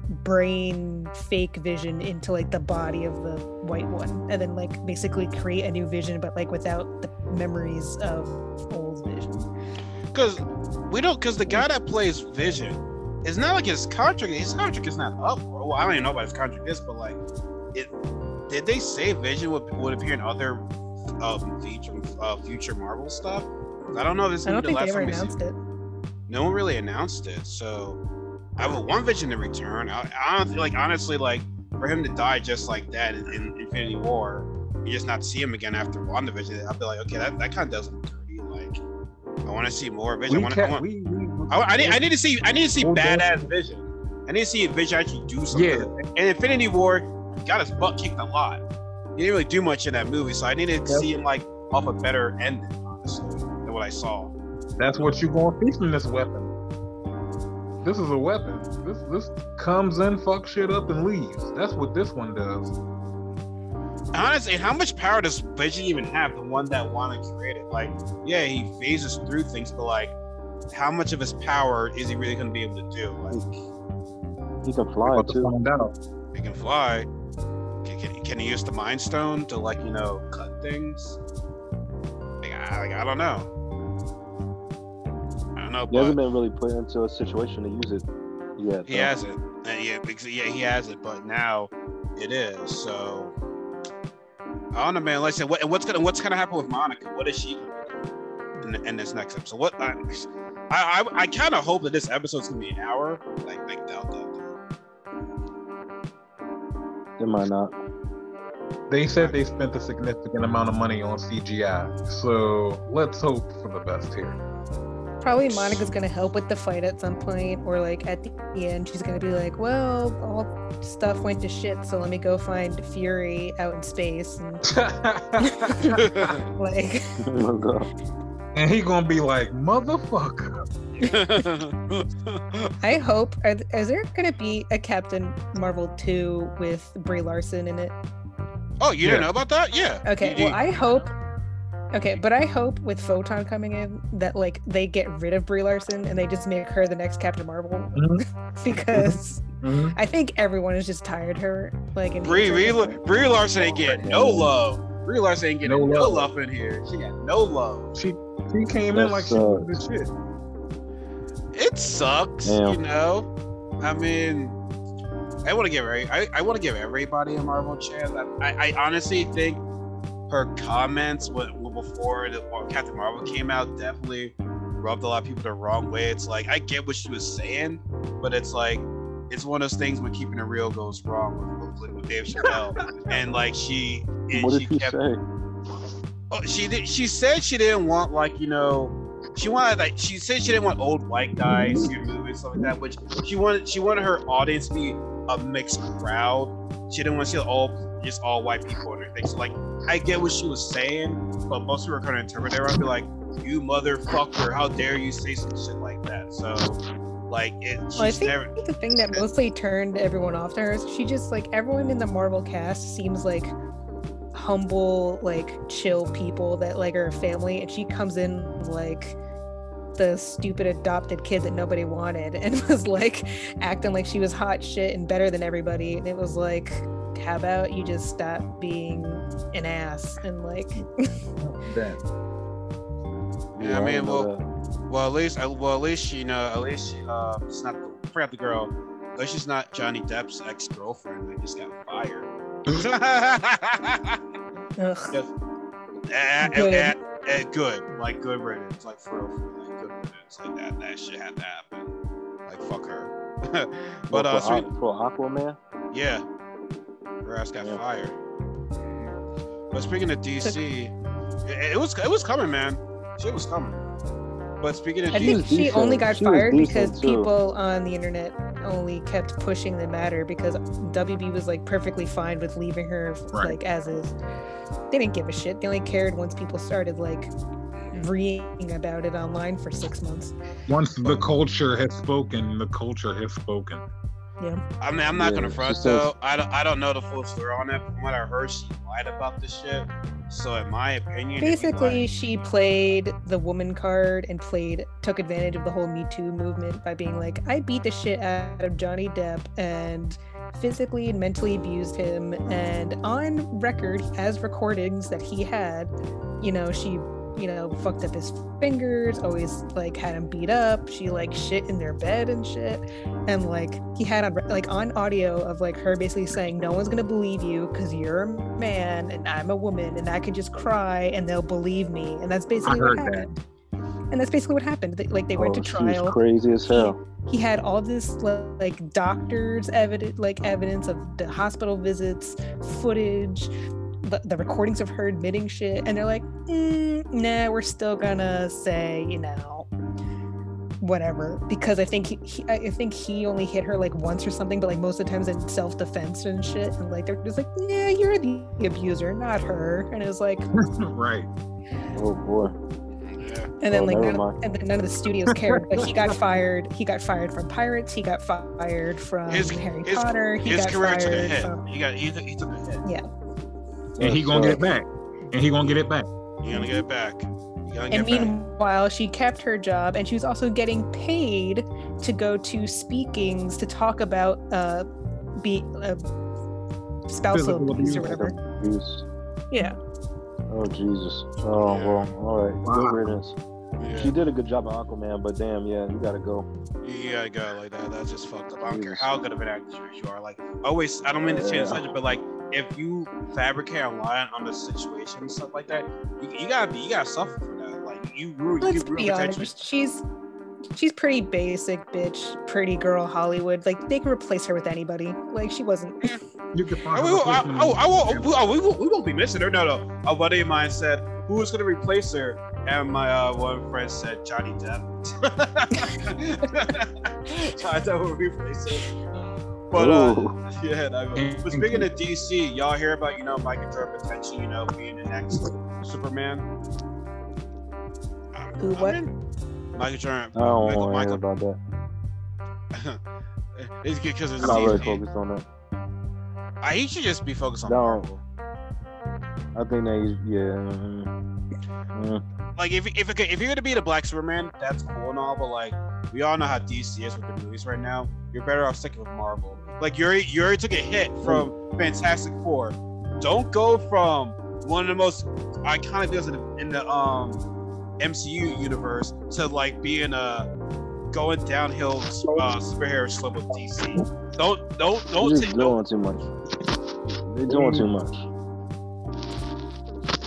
brain fake vision into like the body of the white one and then like basically create a new vision but like without the memories of old vision Because we don't. Because the guy that plays Vision, it's not like his contract. His contract is not up. Well, I don't even know about his contract is, but like, it. Did they say Vision would, would appear in other um, future uh, future Marvel stuff? I don't know if this is the last time we see. announced it. No one really announced it, so I would want Vision to return. I, I don't feel like honestly, like for him to die just like that in, in Infinity War, you just not see him again after WandaVision. I'd be like, okay, that, that kind of does him dirty. Like, I want to see more Vision. I We I, want, we, we, I, I need, I need to see, I need to see badass Vision. I need to see Vision actually do something. Yeah. And Infinity War got his butt kicked a lot. He didn't really do much in that movie, so I needed to Yep. see him like off a better ending, honestly, than what I saw. That's what you're gonna see from this weapon. This is a weapon. This this comes in, fucks shit up, and leaves. That's what this one does. Honestly, how much power does Vision even have? The one that Wanda created. Like, yeah, he phases through things, but like, how much of his power is he really going to be able to do? Like, He can fly About to too. find out. he can fly. Can, can, can he use the Mind Stone to like you know cut things? Like, I, like, I don't know. I know, He but hasn't been really put into a situation to use it yet. he hasn't. Uh, yeah, because, yeah, he has it, but now it is. So I don't know, man. Like I said, what, what's gonna what's gonna happen with Monica? What is she gonna do in, in this next episode? What I I, I, I kind of hope that this episode's gonna be an hour. Like like doubt that. It might not. They said they spent a significant amount of money on CGI, so let's hope for the best here. Probably Monica's gonna help with the fight at some point, or like at the end, she's gonna be like, "Well, all stuff went to shit, so let me go find Fury out in space." And like, and he gonna be like, motherfucker. I hope. Are, is there gonna be a Captain Marvel two with Brie Larson in it? oh, you Yeah. didn't know about that? Yeah. Okay, You- well, I hope. Okay, but I hope with Photon coming in that like they get rid of Brie Larson and they just make her the next Captain Marvel Mhm. because Mhm. I think everyone is just tired of her. Like, and Brie, hates her. Brie, Brie Larson ain't getting no love. Brie Larson ain't getting No no, love. love in here. She got no love. She she came in like That's, she was the shit. It sucks, Damn. you know. I mean, I want to give every, I, I want to give everybody a Marvel chance. I, I, I honestly think her comments when, when before the, when Captain Marvel came out definitely rubbed a lot of people the wrong way. It's like I get what she was saying, but it's like it's one of those things when keeping it real goes wrong with, with, with Dave Chappelle, and like she and What she did he kept say? Oh, she did. She said she didn't want like you know, she wanted like she said she didn't want old white guys to movies and stuff like that. Which she wanted. She wanted her audience to be a mixed crowd. She didn't want to see all just all white people in her thing. So like, I get what she was saying, but most people are going to interpret it and be like, "You motherfucker! How dare you say some shit like that?" So, like, it. She's Well, I think never. the thing that mostly turned everyone off to her is she just like everyone in the Marvel cast seems like humble, like chill people that like are a family, and she comes in like the stupid adopted kid that nobody wanted and was like acting like she was hot shit and better than everybody, and it was like. How about you just stop being an ass and like That. Yeah, I I mean, well, that. Well, at least, uh, well, at least you know, at least she, uh, it's not. I forgot the girl. At least she's not Johnny Depp's ex girlfriend that just got fired. ugh. Just- eh, Good. eh, eh, good, like good riddance, like for real, for real, like good riddance, like that. That shit had to happen. Like fuck her. but Well, uh, for, sweet, Aqu- for Aquaman, yeah, her ass got Yeah. fired. But speaking of DC, it, it was it was coming, man. Shit was coming. But speaking of I DC, think was she only got She fired because too. people on the internet only kept pushing the matter because WB was like perfectly fine with leaving her Right. like as is. They didn't give a shit. They only cared once people started like reading about it online for six months. Once the culture has spoken, the culture has spoken. I mean, I'm not Yeah, gonna front says- though. I don't, I don't know the full story on it. From what I heard, she lied about this shit. So, in my opinion, Basically, lie- she played the woman card and played took advantage of the whole Me Too movement by being like, I beat the shit out of Johnny Depp and physically and mentally abused him. And on record, as recordings that he had, you know, she, you know, fucked up his fingers, always like had him beat up. She like shit in their bed and shit. And like he had on like on audio of like her basically saying, No one's gonna believe you because you're a man and I'm a woman and I can just cry and they'll believe me. And that's basically what heard that. happened. and that's basically what happened. Like they went Oh, to she was trial. crazy as hell. He had all this like doctors evidence, like evidence of the hospital visits, footage, the, the recordings of her admitting shit, and they're like, mm, nah, we're still gonna say, you know, whatever, because I think he, he, I think he only hit her like once or something, but like most of the times in self defense and shit, and like they're just like, yeah, you're the abuser, not her, and it was like, right. Oh boy. And then Oh, like none, mind. and then none of the studios cared but he got fired he got fired from pirates he got fired from His- harry his- potter he His got career took a fired hit. from He got he, took- he took a hit. And he gonna get it back. And he gonna get it back. You gonna get it back. And get back. meanwhile she kept her job and she was also getting paid to go to speakings to talk about uh be uh, spousal Physical abuse or whatever Abuse. yeah Oh Jesus. Oh Yeah. well. All right. Wow. Good riddance. Yeah. She did a good job on Aquaman, but damn, yeah, you gotta go. Yeah, I gotta like that. That's just fucked up. I don't care how good of an actress you are. Like always, I don't mean to change Yeah. the subject, but like if you fabricate a lie on the situation and stuff like that, you, you gotta be, you gotta suffer for that. Like you ruin, you let's ruin be potential. honest she's she's pretty basic bitch pretty girl hollywood like they can replace her with anybody like she wasn't You could I, find we, a I, I, replacement I, won't- in- we, oh, we, won't- we won't be missing her. No, no. A buddy of mine said, "Who's gonna replace her?" And my uh, one friend said, "Johnny Depp." Johnny Depp will replace her. But uh, yeah, I mean, but speaking of DC, y'all hear about you know Michael Jordan potentially you know being the next Superman? Who, what? Michael Jordan. I don't Michael, want to hear Michael. about that. it's because it's I'm not really focused on that. Uh, he should just be focused on No. Marvel. I think that he's yeah. mm, mm. Like if if it, if you're gonna be the Black Superman, that's cool and all, but like we all know how DC is with the movies right now. You're better off sticking with Marvel. Like you already already took a hit from Fantastic Four. Don't go from one of the most iconic villains in the, in the um MCU universe to like being a going downhill uh, superhero slope with DC. Don't don't don't just take no, doing too much. They're doing too much.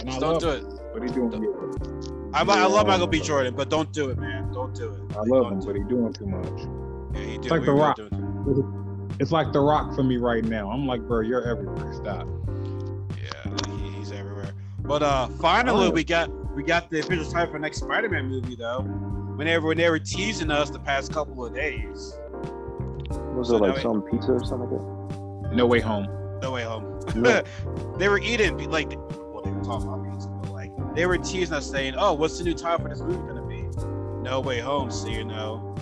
And don't do it. But he doing good. I, I love Michael B. Jordan, but don't do it, man. Don't do it. I love don't him, but he's doing too much. it. Yeah, he did. like we The Rock. doing- It's like the rock for me right now. I'm like, bro, you're everywhere. Stop. Yeah, he, he's everywhere. But uh, finally, Oh. we got we got the official title for the next Spider-Man movie, though. Whenever when they were teasing us the past couple of days, Was So it like it- some pizza or something like that? No way home. no way home. No. they were eating like well, they were talking about pizza, but like they were teasing us saying, "Oh, what's the new title for this movie gonna be?" No way home. So you know,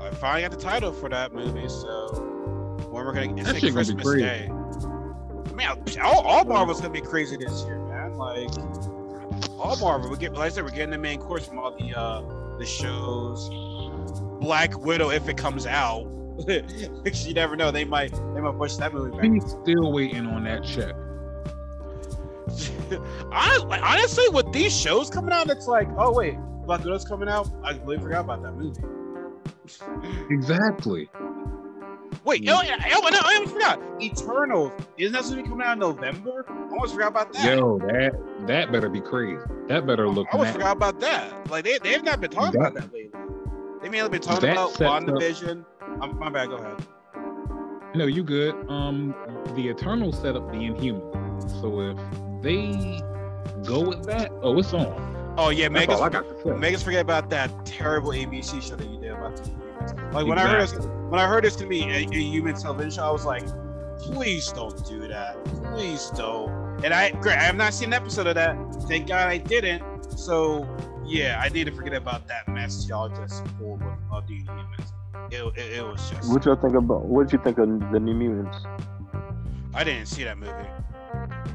I finally got the title for that movie. So when we're gonna, it's That like shit gonna be Christmas. Day. Man, all, all Marvel's gonna be crazy this year, man. Like all Marvel, we get like I said, we're getting the main course from all the uh the shows. Black Widow, if it comes out, you never know. They might they might push that movie back. He's still waiting on that check. I honestly, with these shows coming out, it's like, oh wait, Black Widow's coming out. I completely forgot about that movie. Exactly. Wait, oh, yeah, oh, no, I almost forgot. Eternals isn't that supposed to be coming out in November? I almost forgot about that. Yo, that that better be crazy. That better look I almost mad. forgot about that. Like they they've not been talking That- about that lately. They mainly been talking about sets up- WandaVision. I'm my bad. Go ahead. No, you good. Um, the Eternal setup the human. So if they go with that, oh, it's on. Oh yeah, That's Megan's all I got to say. Megan's forget about that terrible ABC show that you did about the Inhumans. Like when I heard this, when I heard it's gonna be a, a human television show, I was like, please don't do that. Please don't. And I, great, I have not seen an episode of that. Thank God I didn't. So yeah, I need to forget about that mess y'all just pulled with uh, the Inhumans. It, it, it was just. that? What y'all think about? What did you think of the New Mutants? I didn't see that movie.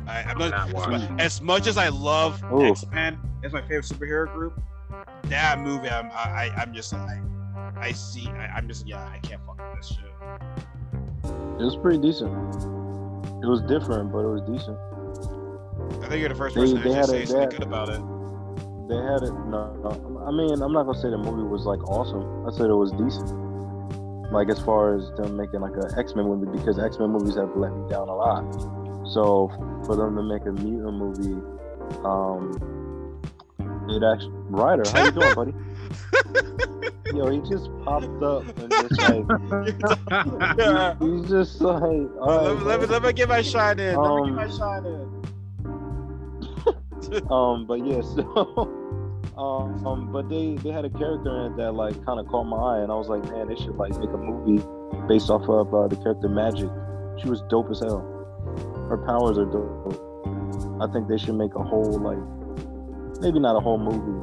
I, I'm not, Not as, watching. as much as I love X Men, it's my favorite superhero group. That movie, I'm, I, I, I'm just, like, I see, I, I'm just, yeah, I can't fuck with this shit. It was pretty decent. It was different, but it was decent. I think you're the first They- person they to had say a- something good about it. They had it. No, no, I mean, I'm not gonna say the movie was like awesome. I said it was decent. Like as far as them making like an X Men movie, because X Men movies have let me down a lot. So for them to make a mutant movie, um, It actually, Ryder, how you doing, buddy? Yo, he just popped up and just like Yeah. he's just like, all right, let, me, let, me, let me get my shine in. Let me get Um, my shine in. um, but yeah, so um, um, but they they had a character in it that like kind of caught my eye, and I was like, man, they should like make a movie based off of uh, the character Magik. She was dope as hell. Her powers are dope. I think they should make a whole like, maybe not a whole movie,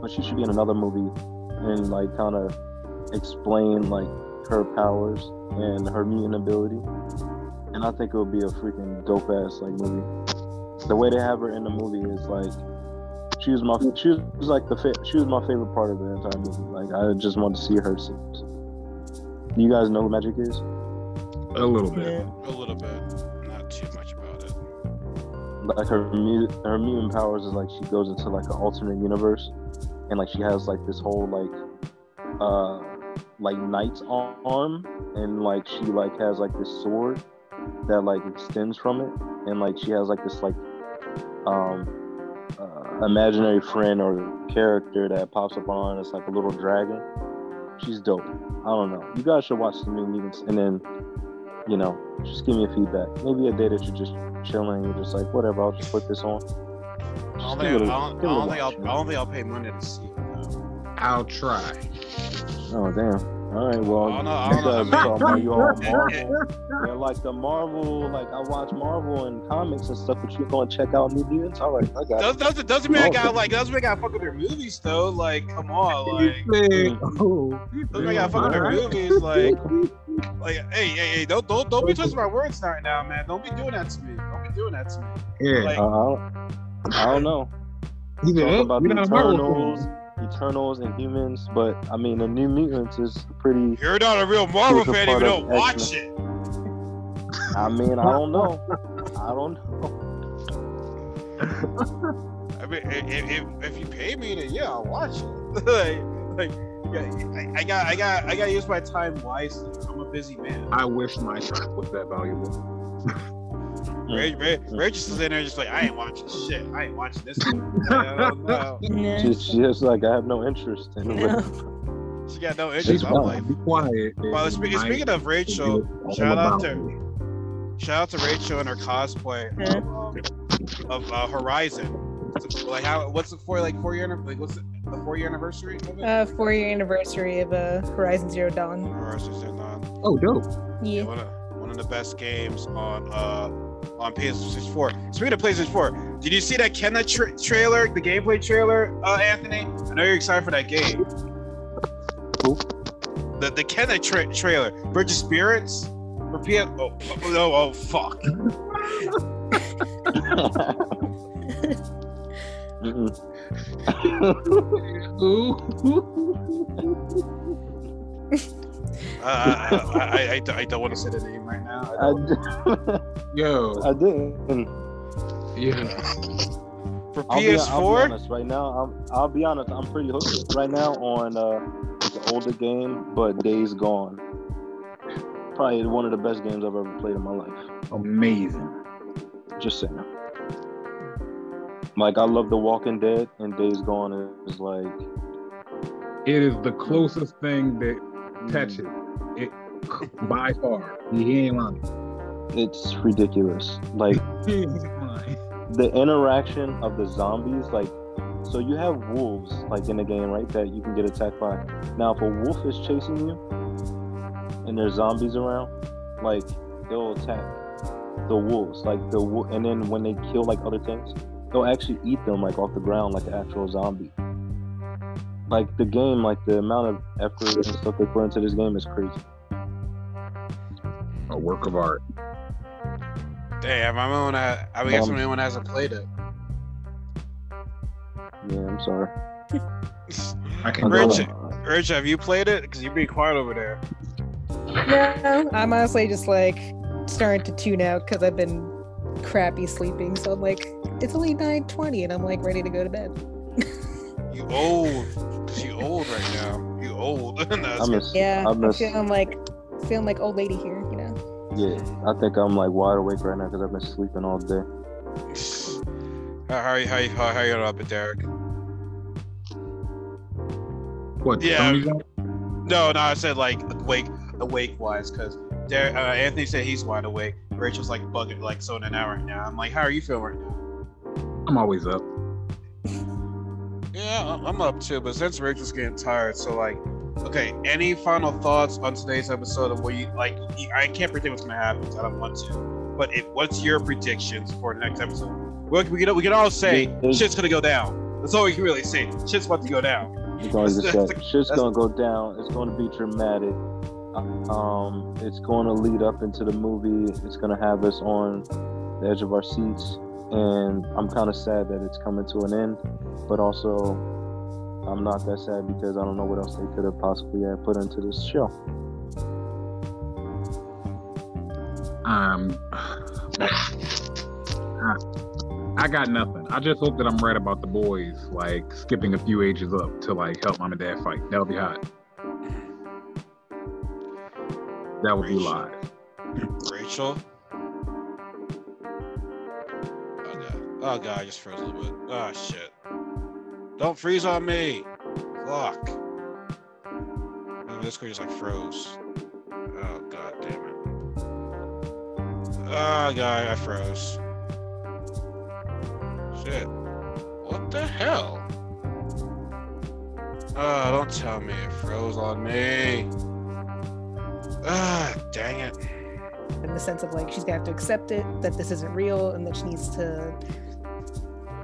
but she should be in another movie and like kind of explain like her powers and her mutant ability. And I think it would be a freaking dope ass like movie the way they have her in the movie is like she was my she was like the fa- she was my favorite part of the entire movie. Like I just wanted to see her scenes. Do you guys know who Magik is? a little bit. Yeah. A little bit. Like her mu- her mutant powers is like she goes into like an alternate universe, and like she has like this whole like uh like knight's arm, and like she like has like this sword that like extends from it, and like she has like this like um uh, imaginary friend or character that pops up on. It's like a little dragon. She's dope. I don't know. You guys should watch the new mutants, and then you know just give me a feedback. Maybe a day that you're just chilling, you're just like whatever. I'll just put this on. I don't think, it a- I don't, I give it a don't think I'll, I don't think I'll pay money to see it. I'll try. Oh damn. All right, well, know, I you know, guys I are talking about you all Marvel. Yeah, like the Marvel, like I watch Marvel and comics and stuff, but you going to check out New Mutants? All right, I got Does, it. doesn't, doesn't mean I Oh, got like doesn't mean I got fuck with their movies though. Like, come on, like oh, doesn't mean I got fuck with their movies. Like, like, hey, hey, hey, don't don't don't be twisting my words right now, man. Don't be doing that to me. Don't be doing that to me. Yeah, Like, Uh, I, don't, know. He's Talk about the not a Marvel Eternals. Eternals, and Inhumans, but I mean, the New Mutants is pretty. you're not a real Marvel fan if you part don't watch it. I mean, I don't know. I don't know. I mean, i- i- if, if you pay me, then yeah, I'll watch it. like, like, yeah, I, I got, I got, I got to use my time wisely. I'm a busy man. I wish my time was that valuable. Rage, Rage, Rage is in there just like, I ain't watching shit. I ain't watching this. movie. Hell no. Nah. She's just like, I have no interest in it. No. She got no She's interest. I'm quiet. like, Be quiet. well, speaking, My- speaking of Rachel, shout out to me. shout out to Rachel and her cosplay Yeah. of, um, of uh, Horizon. Like how? What's the four like four year like what's it, the four year anniversary of it? Uh, four year anniversary of uh, Horizon Zero Dawn. Horizon Zero Dawn. Oh, dope. Yeah, Yeah. one of one of the best games on uh on PS4. Speaking of PlayStation 4, did you see that Kena tra- trailer, the gameplay trailer, uh, Anthony? I know you're excited for that game. Who? The the Kena tra- trailer, Bridge of Spirits for PS. Oh, oh, oh, oh fuck. Mm-mm. Uh, I, I, I, I, don't- want to say the name right now. I I, don't- d- Yo, I didn't. yeah. for I'll be, I'll be PS4, honest. Right now, I'm, I'll be honest. I'm pretty hooked right now on uh, an older game, but Days Gone. Probably one of the best games I've ever played in my life. Amazing. Just saying. Like I love The Walking Dead, and Days Gone is like It is the closest thing that touches it by far. He ain't lying. it's ridiculous. Like He ain't lying. the interaction of the zombies, like so you have wolves like in the game, right? That you can get attacked by. Now, if a wolf is chasing you and there's zombies around, like they'll attack the wolves, like the and then when they kill like other things, they'll actually eat them like off the ground like an actual zombie. Like the game, like the amount of effort and stuff they put into this game is crazy. A work of art. damn, I'm on. I, I guess Um, anyone hasn't played it. Yeah, I'm sorry. I can Rich, go. Rich, have you played it? Because you're being quiet over there. No, I'm honestly just like starting to tune out because I've been crappy sleeping. So I'm like, it's only 9:20, and I'm like ready to go to bed. You old. Cause you old right now. You old. That's- I miss. Yeah, I I'm feeling like feeling like old lady here. You know. Yeah, I think I'm like wide awake right now because I've been sleeping all day. how, how, how, you how, how you up, Derrick? What? Yeah. No, no, I said like awake, awake wise, because there. Uh, Anthony said he's wide awake. Rachel's like bugging, like zoning out right now. I'm like, how are you feeling right now? I'm always up. Yeah, I- I'm up too, but since Rachel's getting tired, so like, okay, any final thoughts on today's episode of what you like? I can't predict what's gonna happen. 'cause I don't want to. But if, what's your predictions for the next episode? Well, we can we can all say Yeah. shit's gonna go down. That's all we can really say. Shit's about to go down. It's going to That's- say, shit's gonna go down. It's going to be dramatic. Um, it's going to lead up into the movie. It's going to have us on the edge of our seats, and I'm kind of sad that it's coming to an end. But also, I'm not that sad because I don't know what else they could have possibly put into this show. Um, I got nothing. I just hope that I'm right about the boys, like skipping a few ages up to like help mom and dad fight. That'll be hot. That would be live. Rachel. Oh god, I just froze a little bit. Oh shit. Don't freeze on me. Fuck. This guy just like froze. Oh god damn it. Oh god, I froze. Shit. What the hell? Oh, don't tell me it froze on me. Ah, dang it. in the sense of like she's gonna have to accept it that this isn't real and that she needs to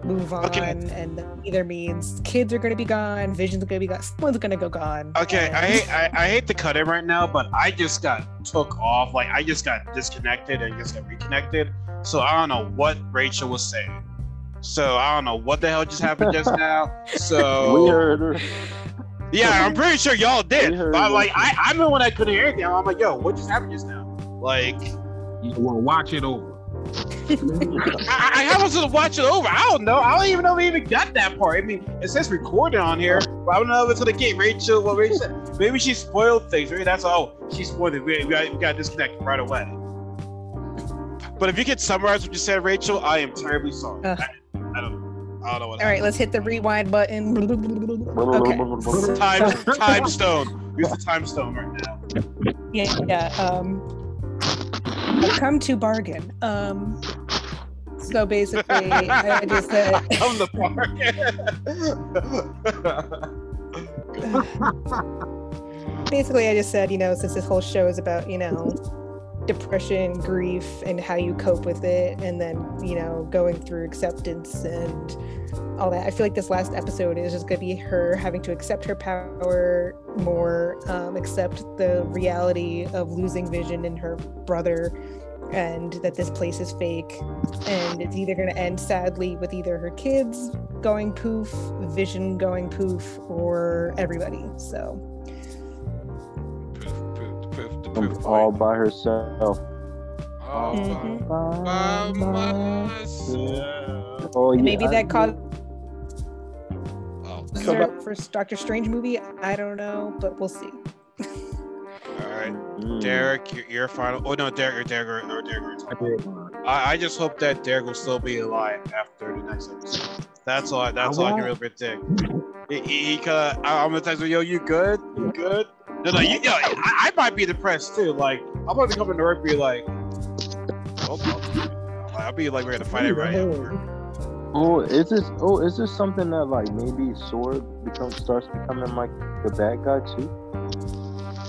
move on Okay. and that either means kids are gonna be gone vision's are gonna be gone someone's gonna go gone Okay, and- I hate I, I hate to cut it right now, but I just got took off. Like I just got disconnected and just got reconnected. So I don't know what Rachel was saying. So I don't know what the hell just happened just now. So we heard her. yeah, I'm pretty sure y'all did. We heard But like I, I'm the one that couldn't hear anything. I'm like, yo, what just happened just now? Like You will watch it over. I, I I was gonna watch it over. I don't know. I don't even know if we even got that part. I mean, it says recorded on here, but I don't know if it's gonna get Rachel. What Rachel. Maybe she spoiled things. Maybe that's all. She spoiled it. We, we, got, we got disconnected right away. But if you could summarize what you said, Rachel, I am terribly sorry. I, I don't. I don't know what. all right let's hit the rewind button okay. Time time stone. Use the time stone right now. yeah yeah um come to bargain um so basically i just said I'm the part. basically i just said you know since this whole show is about you know depression grief and how you cope with it and then you know going through acceptance and all that. I feel like this last episode is just going to be her having to accept her power more um, accept the reality of losing vision in her brother and that this place is fake and it's either going to end sadly with either her kids going poof vision going poof or everybody so all point. by herself. All Mhm. by By myself. Oh, yeah. maybe that caused Oh, So her first Doctor Strange movie. I don't know, but we'll see. all right. Mm. Derrick, your, your final. Oh no, Derrick or Derrick or, or Derrick. Or I Tom. did mine. I, I just hope that Derrick will still be alive after the next episode. That's all. That's all I can really predict. He, he, he kinda, I, I'm gonna text him, yo, you good? You good? No, no, you, yo, I, I might be depressed too. Like, I'm about to come into work, and be like, oh, oh. hold on. I'll be like, we're gonna fight it right work. Oh, is this? Oh, is this something that like maybe Sword becomes starts becoming like the bad guy too?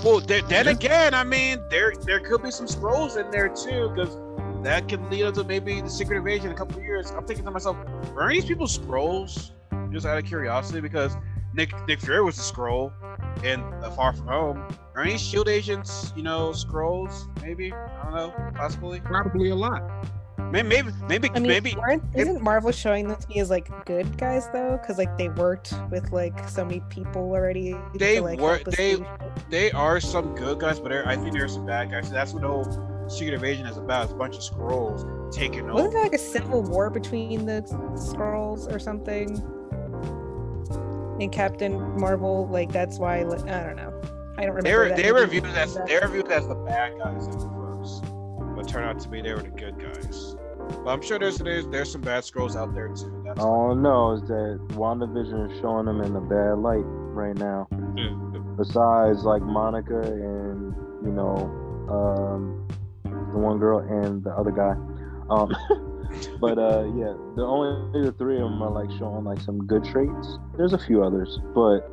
Well, then, then again, I mean, there there could be some Skrulls in there too, because that could lead up to maybe the secret invasion in a couple of years. I'm thinking to myself, are these people Skrulls? Just out of curiosity, because Nick Nick Fury was a Skrull in uh, Far From Home. Are any Shield agents, you know, Skrulls? Maybe I don't know, possibly. Probably a lot. Maybe maybe maybe I mean, maybe. isn't Marvel showing them to me as like good guys though? Because like they worked with like so many people already. They to, like, were- they- They are some good guys, but I think there are some bad guys. So that's what the whole Secret Invasion is about. It's a bunch of Skrulls taking over. Wasn't there like a civil war between the Skrulls or something? In Captain Marvel, like that's why. Like, I don't know. I don't remember. They were that they were viewed as they were viewed as the bad guys at first, but turned out to be they were the good guys. But I'm sure there's there's, there's some bad Skrulls out there too. That's All I know is that WandaVision is showing them in a bad light. right now. Yeah. Besides like Monica and you know um, the one girl and the other guy. Um, but uh, yeah, the only the three of them are like showing like some good traits. There's a few others, but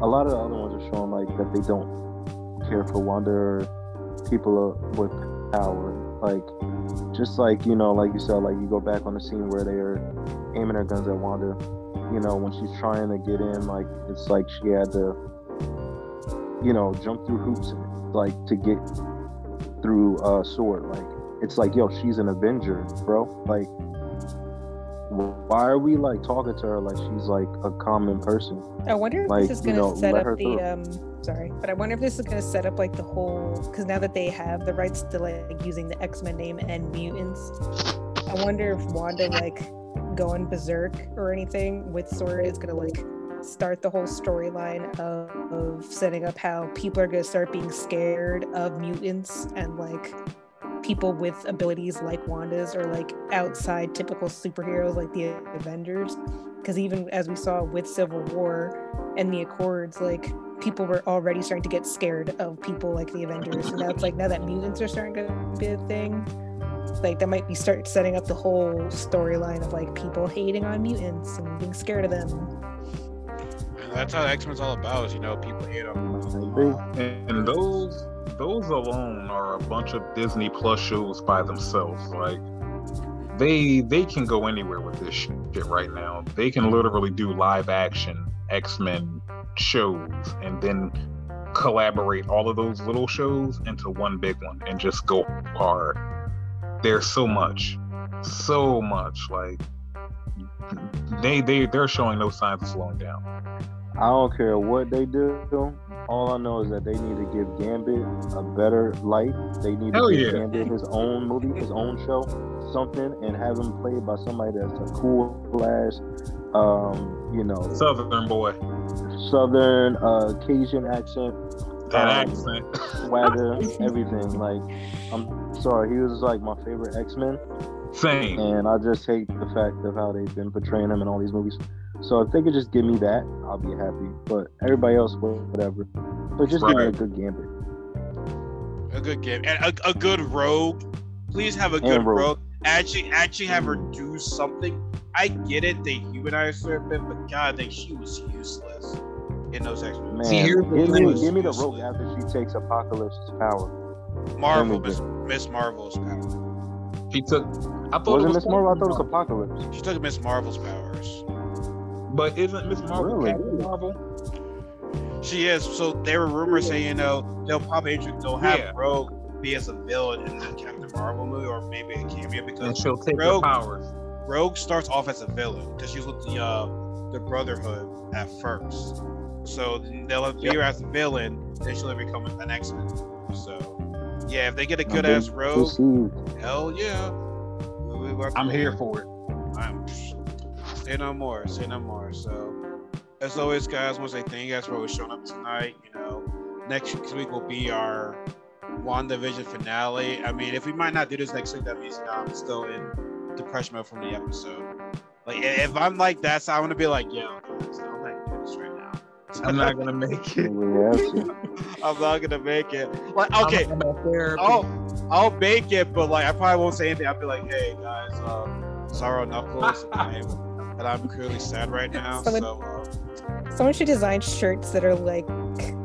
a lot of the other ones are showing like that they don't care for Wanda or people with power. Like just like you know, like you said, like you go back on the scene where they are aiming their guns at Wanda. You know, when she's trying to get in, like it's like she had to, you know, jump through hoops, like to get through uh sword. Like it's like, yo, she's an Avenger, bro. Like, why are we like talking to her like she's like a common person? I wonder if Like, this is gonna know, set up the through. um. Sorry, but I wonder if this is gonna set up like the whole because now that they have the rights to like using the X Men name and mutants, I wonder if Wanda like going berserk or anything with Sora is gonna like start the whole storyline of, of setting up how people are gonna start being scared of mutants and like people with abilities like Wanda's or like outside typical superheroes like the Avengers. Because even as we saw with Civil War and the Accords, like people were already starting to get scared of people like the Avengers. And now it's like now that mutants are starting to be a thing, like that might be start setting up the whole storyline of like people hating on mutants and being scared of them. And that's how X Men's all about. Is you know people hate them. Maybe. And those those alone are a bunch of Disney Plus shows by themselves. Like they they can go anywhere with this shit right now. They can literally do live action X Men shows and then collaborate all of those little shows into one big one and just go hard. There's so much, so much. Like they they they're showing no signs of slowing down. I don't care what they do. All I know is that they need to give Gambit a better light. They need to Hell give yeah. Gambit his own movie, his own show, something, and have him played by somebody that's a cool ass, um, you know, Southern boy, southern, uh, Cajun accent, that Um, accent. swagger, everything. Like, I'm sorry, he was like my favorite X Men. Same. and I just hate the fact of how they've been portraying him in all these movies. So if they could just give me that, I'll be happy. But everybody else, whatever. But just give me a good gambit. A good game and a, a good rogue. Please have a good Rogue. rogue. Actually, actually have her do something. I get it. They humanized her a bit, but God, they, she was useless in those X Men. See, here's the give me, thing. give me the rogue after she takes Apocalypse's power. Marvel, Miss, Miss Marvel's power. She took. I thought Was it it was Miss Marvel? I thought it was Apocalypse. She took Miss Marvel's powers. But isn't Miss Marvel Really? Captain Marvel? She is. So there were rumors saying, you know, they'll probably intro- they'll have Yeah. Rogue be as a villain in the Captain Marvel movie, or maybe a cameo And because she'll take Rogue- the powers. Rogue starts off as a villain because she's with the uh, the Brotherhood at first. So they'll have Yep. her as a villain, then she'll become an X Men. So yeah, if they get a good ass Rogue, Received. hell yeah. We- we I'm here for it. I'm say no more, say no more. So, as always, guys, I want to say thank you guys for always showing up tonight. You know, next week will be our WandaVision finale. I mean, if we might not do this next week, that means you know I'm still in depression mode from the episode. Like, if I'm like that, so I want to be like, yo, guys, I'm not gonna do this right now. I'm not gonna make it. We have to. I'm not gonna make it. Like, okay, I'm, I'm at therapy. I'll I'll make it, but like I probably won't say anything. I'll be like, hey guys, um, sorrow knuckles, and I'm, clearly sad right now. Someone- So uh, Someone should design shirts that are like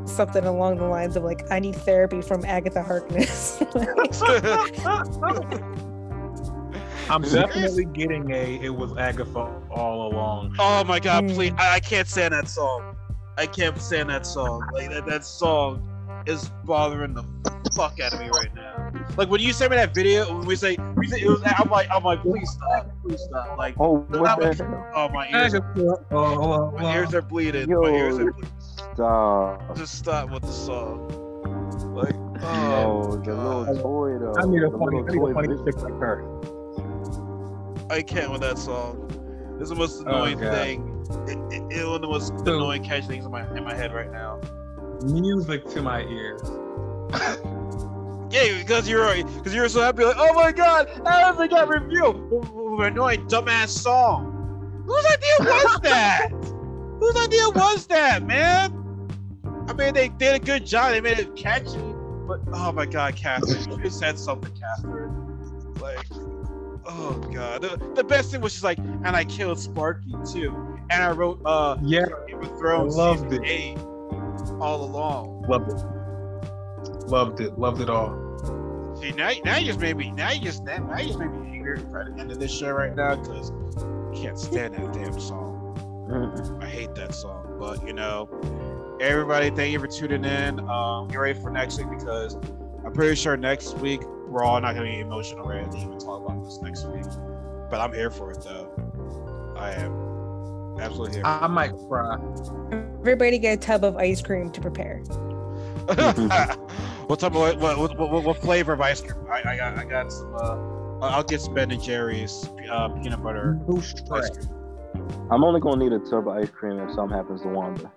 something along the lines of like I need therapy from Agatha Harkness. I'm definitely getting a. It was Agatha all along. oh my god, Hmm. please! I, I can't stand that song. I can't stand that song. Like that, that song is bothering the fuck out of me right now. Like when you sent me that video, when we say, we say it was, I'm like, I'm like, please stop, please stop. Like, Oh, what the hell? oh my ears, Agatha. Oh, my ears are oh, oh, oh. bleeding. Yo. My ears are bleeding. Stop. Just stop with the song. Like, Oh, oh, the little toy though. I need a the funny, I need a funny chick like her. I can't with that song. It's the most Oh, annoying God. thing. It, it, it's one of the most So- annoying catch things in my in my head right now. Music to my ears. Yeah, because you're because you're so happy. Like, oh my god, Amazon got review. Annoying dumbass song. Whose idea was that? Whose idea was that, man? I mean, they did a good job. They made it catchy, but oh my god, Catherine, you said something, Catherine. Like, oh god, the, the best thing was just like, and I killed Sparky too, and I wrote uh Yeah, Game of Thrones I loved it. eight all along. loved it. Loved it. Loved it all. See, now, now you just made me, now you just, now you just made me angry for the end of this show right now because I can't stand that damn song. I hate that song. But you know, everybody, thank you for tuning in. Um, get ready for next week because I'm pretty sure next week we're all not gonna be emotional ready to even talk about this next week. But I'm here for it though. I am absolutely here. I might cry. Everybody get a tub of ice cream to prepare. it. what type of what, what, what, what flavor of ice cream? I, I got I got some. Uh, I'll get some Ben and Jerry's uh, peanut butter No ice cream. I'm only gonna need a tub of ice cream if something happens to Wanda.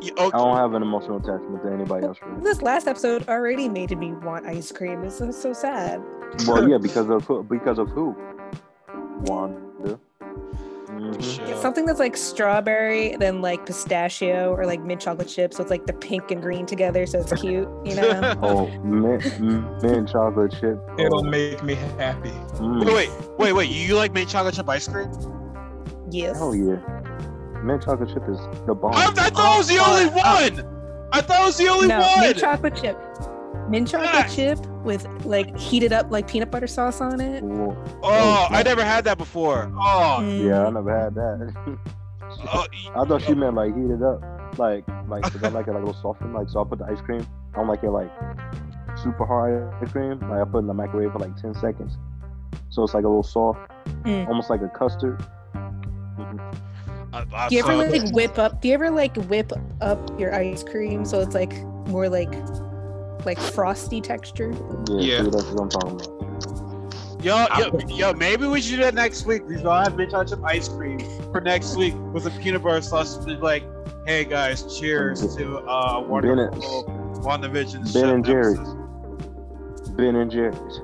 Yeah, oh, I don't have an emotional attachment to anybody else. Really. This last episode already made me want ice cream. It's so, so sad. Well, yeah, because of who? Because of who? Wanda. Mhm. It's something that's like strawberry, then like pistachio or like mint chocolate chip. So it's like the pink and green together, so it's cute, you know. Oh, mint, mint chocolate chip. It'll Oh, make me happy. mm. Wait, wait, wait, wait! You like mint chocolate chip ice cream? yes. Hell yeah. Mint chocolate chip is the bomb. I, I thought I was the only one. I thought I was the only No, one. mint chocolate chip. Mint chocolate Ah. chip with like heated up like peanut butter sauce on it. Cool. oh, I never had that before. Oh, Mm. Yeah, I never had that. oh, I thought she meant like heated up, like like 'cause I like it like a little softened. Like so, I put the ice cream. I don't like it like super hard ice cream. Like I put it in the microwave for like ten seconds, so it's like a little soft, Mm. almost like a custard. I, I Do you ever like whip up? Do you ever like whip up your ice cream so it's like more like like frosty texture? Yeah, Yeah. see, that's what I'm talking about. Yo, yo, yo, maybe we should do that next week. We should all have mint chocolate chip ice cream for next week with some peanut butter sauce. Be like, hey guys, cheers to uh wonderful WandaVision Ben and show Jerry's. Ben and Jerry's.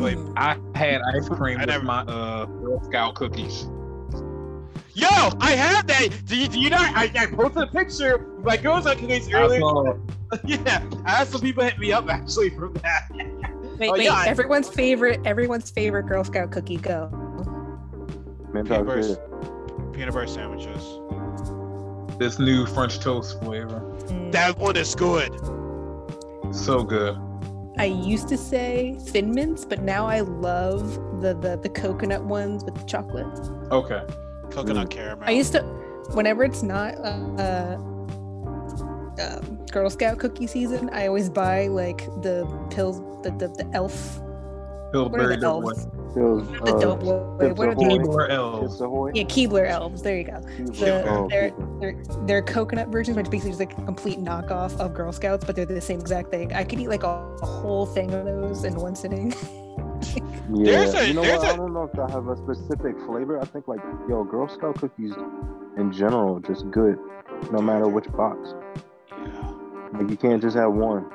Wait, Mm. I had ice cream I with my uh Girl Scout cookies. Yo, I have that. Do you, do you not? I, I posted a picture of my girls on cookies I earlier. Saw- yeah, I had some people hit me up actually from that. Wait, Oh, wait. yeah, I- everyone's favorite, everyone's favorite Girl Scout cookie. Go. Peanut butter, peanut butter sandwiches. this new French toast flavor. Mm. That one is good. So good. I used to say Thin Mints, but now I love the the, the coconut ones with the chocolate. Okay. Coconut caramel. I used to, whenever it's not uh, um, Girl Scout cookie season, I always buy like the pills, the the, the elf. What are Pillsbury the Doughboy. elves? Those, The uh, dope boy. What are Ahoy. the Keebler Chips elves. Yeah Keebler elves? There you go. Keebler. The- Oh, they're- They're they're coconut versions, which basically is like a complete knockoff of Girl Scouts, but they're the same exact thing. I could eat like a, a whole thing of those in one sitting. Yeah, There's a- you know there's what? a- I don't know if I have a specific flavor. I think like yo, Girl Scout cookies in general are just good, no matter which box. Yeah. Like you can't just have one.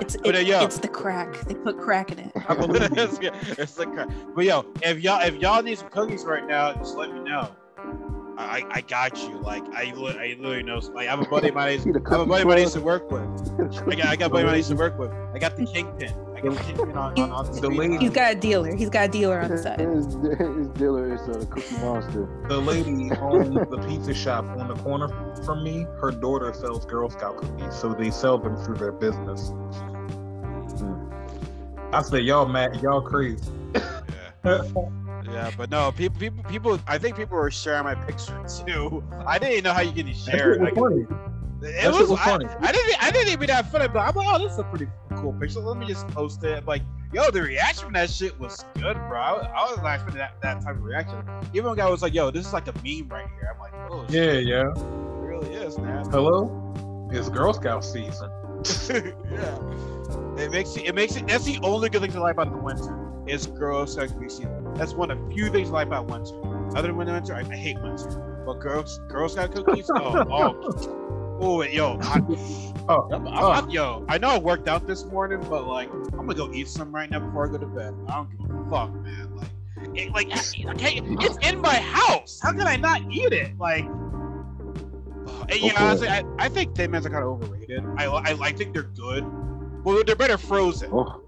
It's But, uh, yo. it's the crack. They put crack in it. I believe you. it's, it's like crap. But yo, if y'all if y'all need some cookies right now, just let me know. I, I got you. Like I, li- I literally know. Like I have a buddy of mine. I used- See the I have a buddy of mine I used to work with. I got I got a buddy of mine I used to work with. I got the kingpin. I got the on on, on The speed lady- He's got a dealer. He's got a dealer on the His, side. his dealer is a cookie monster. The lady owns the pizza shop on the corner from me. Her daughter sells Girl Scout cookies, so they sell them through their business. Hmm. I said, y'all mad, y'all crazy. Yeah. Yeah, but no, people, people, people. I think people were sharing my picture too. I didn't even know how you get to share it. Like, funny. It was, was I, funny. I didn't, I didn't even have fun. But I'm like, oh, this is a pretty cool picture. Let me just post it. I'm like, yo, the reaction from that shit was good, bro. I, was- I was not expecting that, that type of reaction. Even one guy was like, yo, this is like a meme right here. I'm like, oh, Yeah, shit, yeah. it really is, man. Hello? It's Girl Scout season. yeah. It makes it, it makes it. That's the only good thing to like about the winter. Is Girl Scout season. That's one of the few things I like about winter. Other than winter, I, I hate winter. But Girl Girl Scout cookies, oh, oh, oh, yo, I, Oh, I'm, I'm, oh. I'm- yo, I know I worked out this morning, but like, I'm gonna go eat some right now before I go to bed. I don't give a fuck, man. Like, it, like, okay, it's in my house. How can I not eat it? Like, and, yeah, Okay. honestly, I, I think Thin Mints are kind of overrated. I, I, I think they're good. Well, they're better frozen. Oh,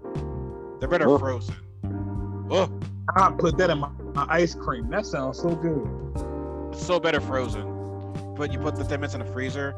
They're better Oh. frozen. Oh, I put that in my, my ice cream. That sounds so good. so better frozen. But you put the Thin Mints in the freezer,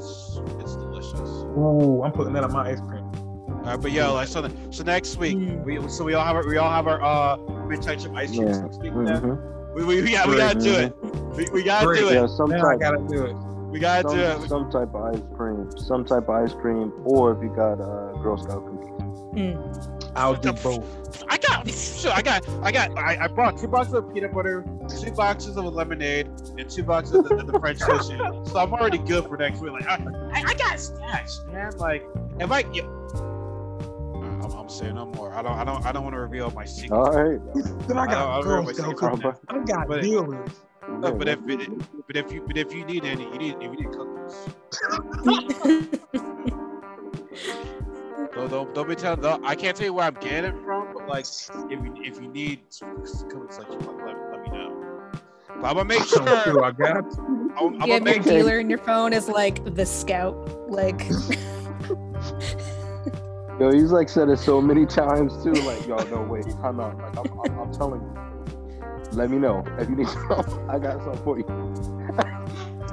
it's it's delicious. Ooh, I'm putting that on my ice cream. All right, but yo, like so, so next week Mm. we so we all have our, we all have our uh midnight chip ice creams Yeah. next week. Then mhm. we, we, we, got, we gotta do it. We, we gotta Great. do it. Yeah, some Now I type, gotta do it. We gotta do some, it. some type of ice cream, some type of ice cream, or if you got uh, Girl Scout cookies. I'll What do both. I got shit, I got I got I, I bought two boxes of peanut butter, two boxes of lemonade, and two boxes of the, the, the French toast. So I'm already good for next week. Like I, I, I got stash, man. Like if I yeah. Mm, I'm, I'm saying no more. I don't I don't I don't want to reveal my secret. All right. Then I I got don't Girl secret. cookies. I got But- dealers. No, but if it, but if you but if you need any, you need if you need cookies. Don't don't, don't be telling. Don't, I can't tell you where I'm getting it from, but like if you if you need cookies, like let, let me know. But I'm gonna make sure. I got I'm, I'm you have your make Okay. dealer in your phone is like the scout. Like Yo, he's like said it so many times too. Like, yo, no, wait, time out. Like, I'm, I'm, I'm telling you. Let me know if you need some. I got some for you.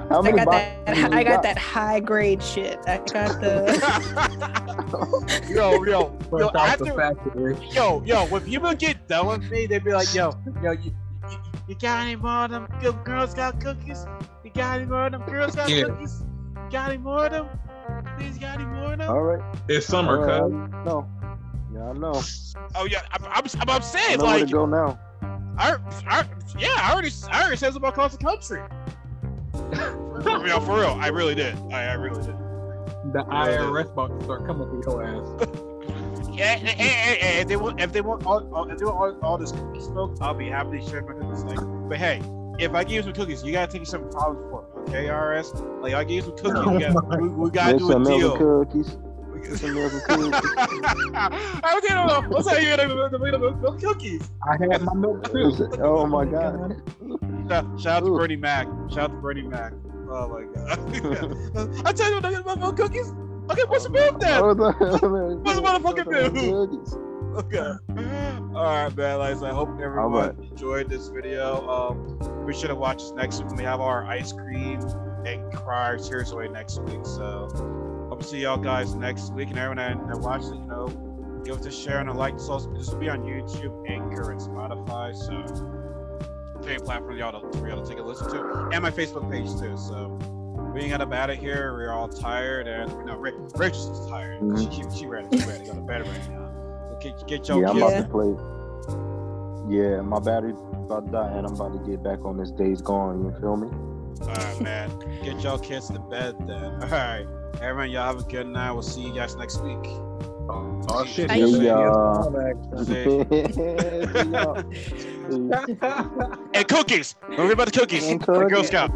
How I got boxes that I got that high grade shit. I got the yo yo yo First after yo yo when people get done with me, they'd be like yo yo you. you you got any more of them good Girl Scout cookies? You got any more of them Girl Scout Yeah. cookies? Got any more of them? Please, got any more of them? All right. It's summer, All cuz. right. No. Yeah, I know. Oh yeah, I'm, I'm, I'm, I'm I saying know where like to go now. I, I, yeah, I already, I already said something across the country. For real, for real, I really did. I, I really did. The IRS about to start coming for your ass. Yeah, and, and, and, and if they want, if they want all, all, if they want all, all this cookie smoke, I'll be happy to share my cookies. Like, but hey, if I give you some cookies, you gotta take some problems for me, okay, RS? Like, I give you some cookies, we, gotta, we, we gotta There's do a some deal. cookies. We There's some gotta- milk and cookies. I was gonna know. What's that? You got the, the, the, the, the cookies. I had my milk too. Oh my god. Shout, shout out to Bernie Mac. Shout out to Bernie Mac. Oh my god. I tell you, I'm not milk cookies. Okay, what's the milk then? What's the motherfucking milk? Cookies. Okay. All right, man. Like, I hope everyone right. enjoyed this video. Um, we should have watched this next week when we have our ice cream and crier tears away next week. So, hope to see y'all guys next week. And everyone that, that watched it, you know, give us a share and a like. Also, this will be on YouTube, Anchor, and Spotify. So, same platform y'all to, for y'all to take a listen to, and my Facebook page too. So. We ain't got about it here. We're all tired, and you no, Rach, is tired. She, she, she ready. She ready to go to bed right now. So get, get your Yeah, I'm kids. about to play. Yeah, my battery about to die, and I'm about to get back on this Days Gone. You feel me? All right, man. Get y'all kids to bed then. All right, everyone. Y'all have a good night. We'll see you guys next week. Oh shit. Bye. Yeah. And cookies. Don't forget about the cookies. And The Girl. Scout.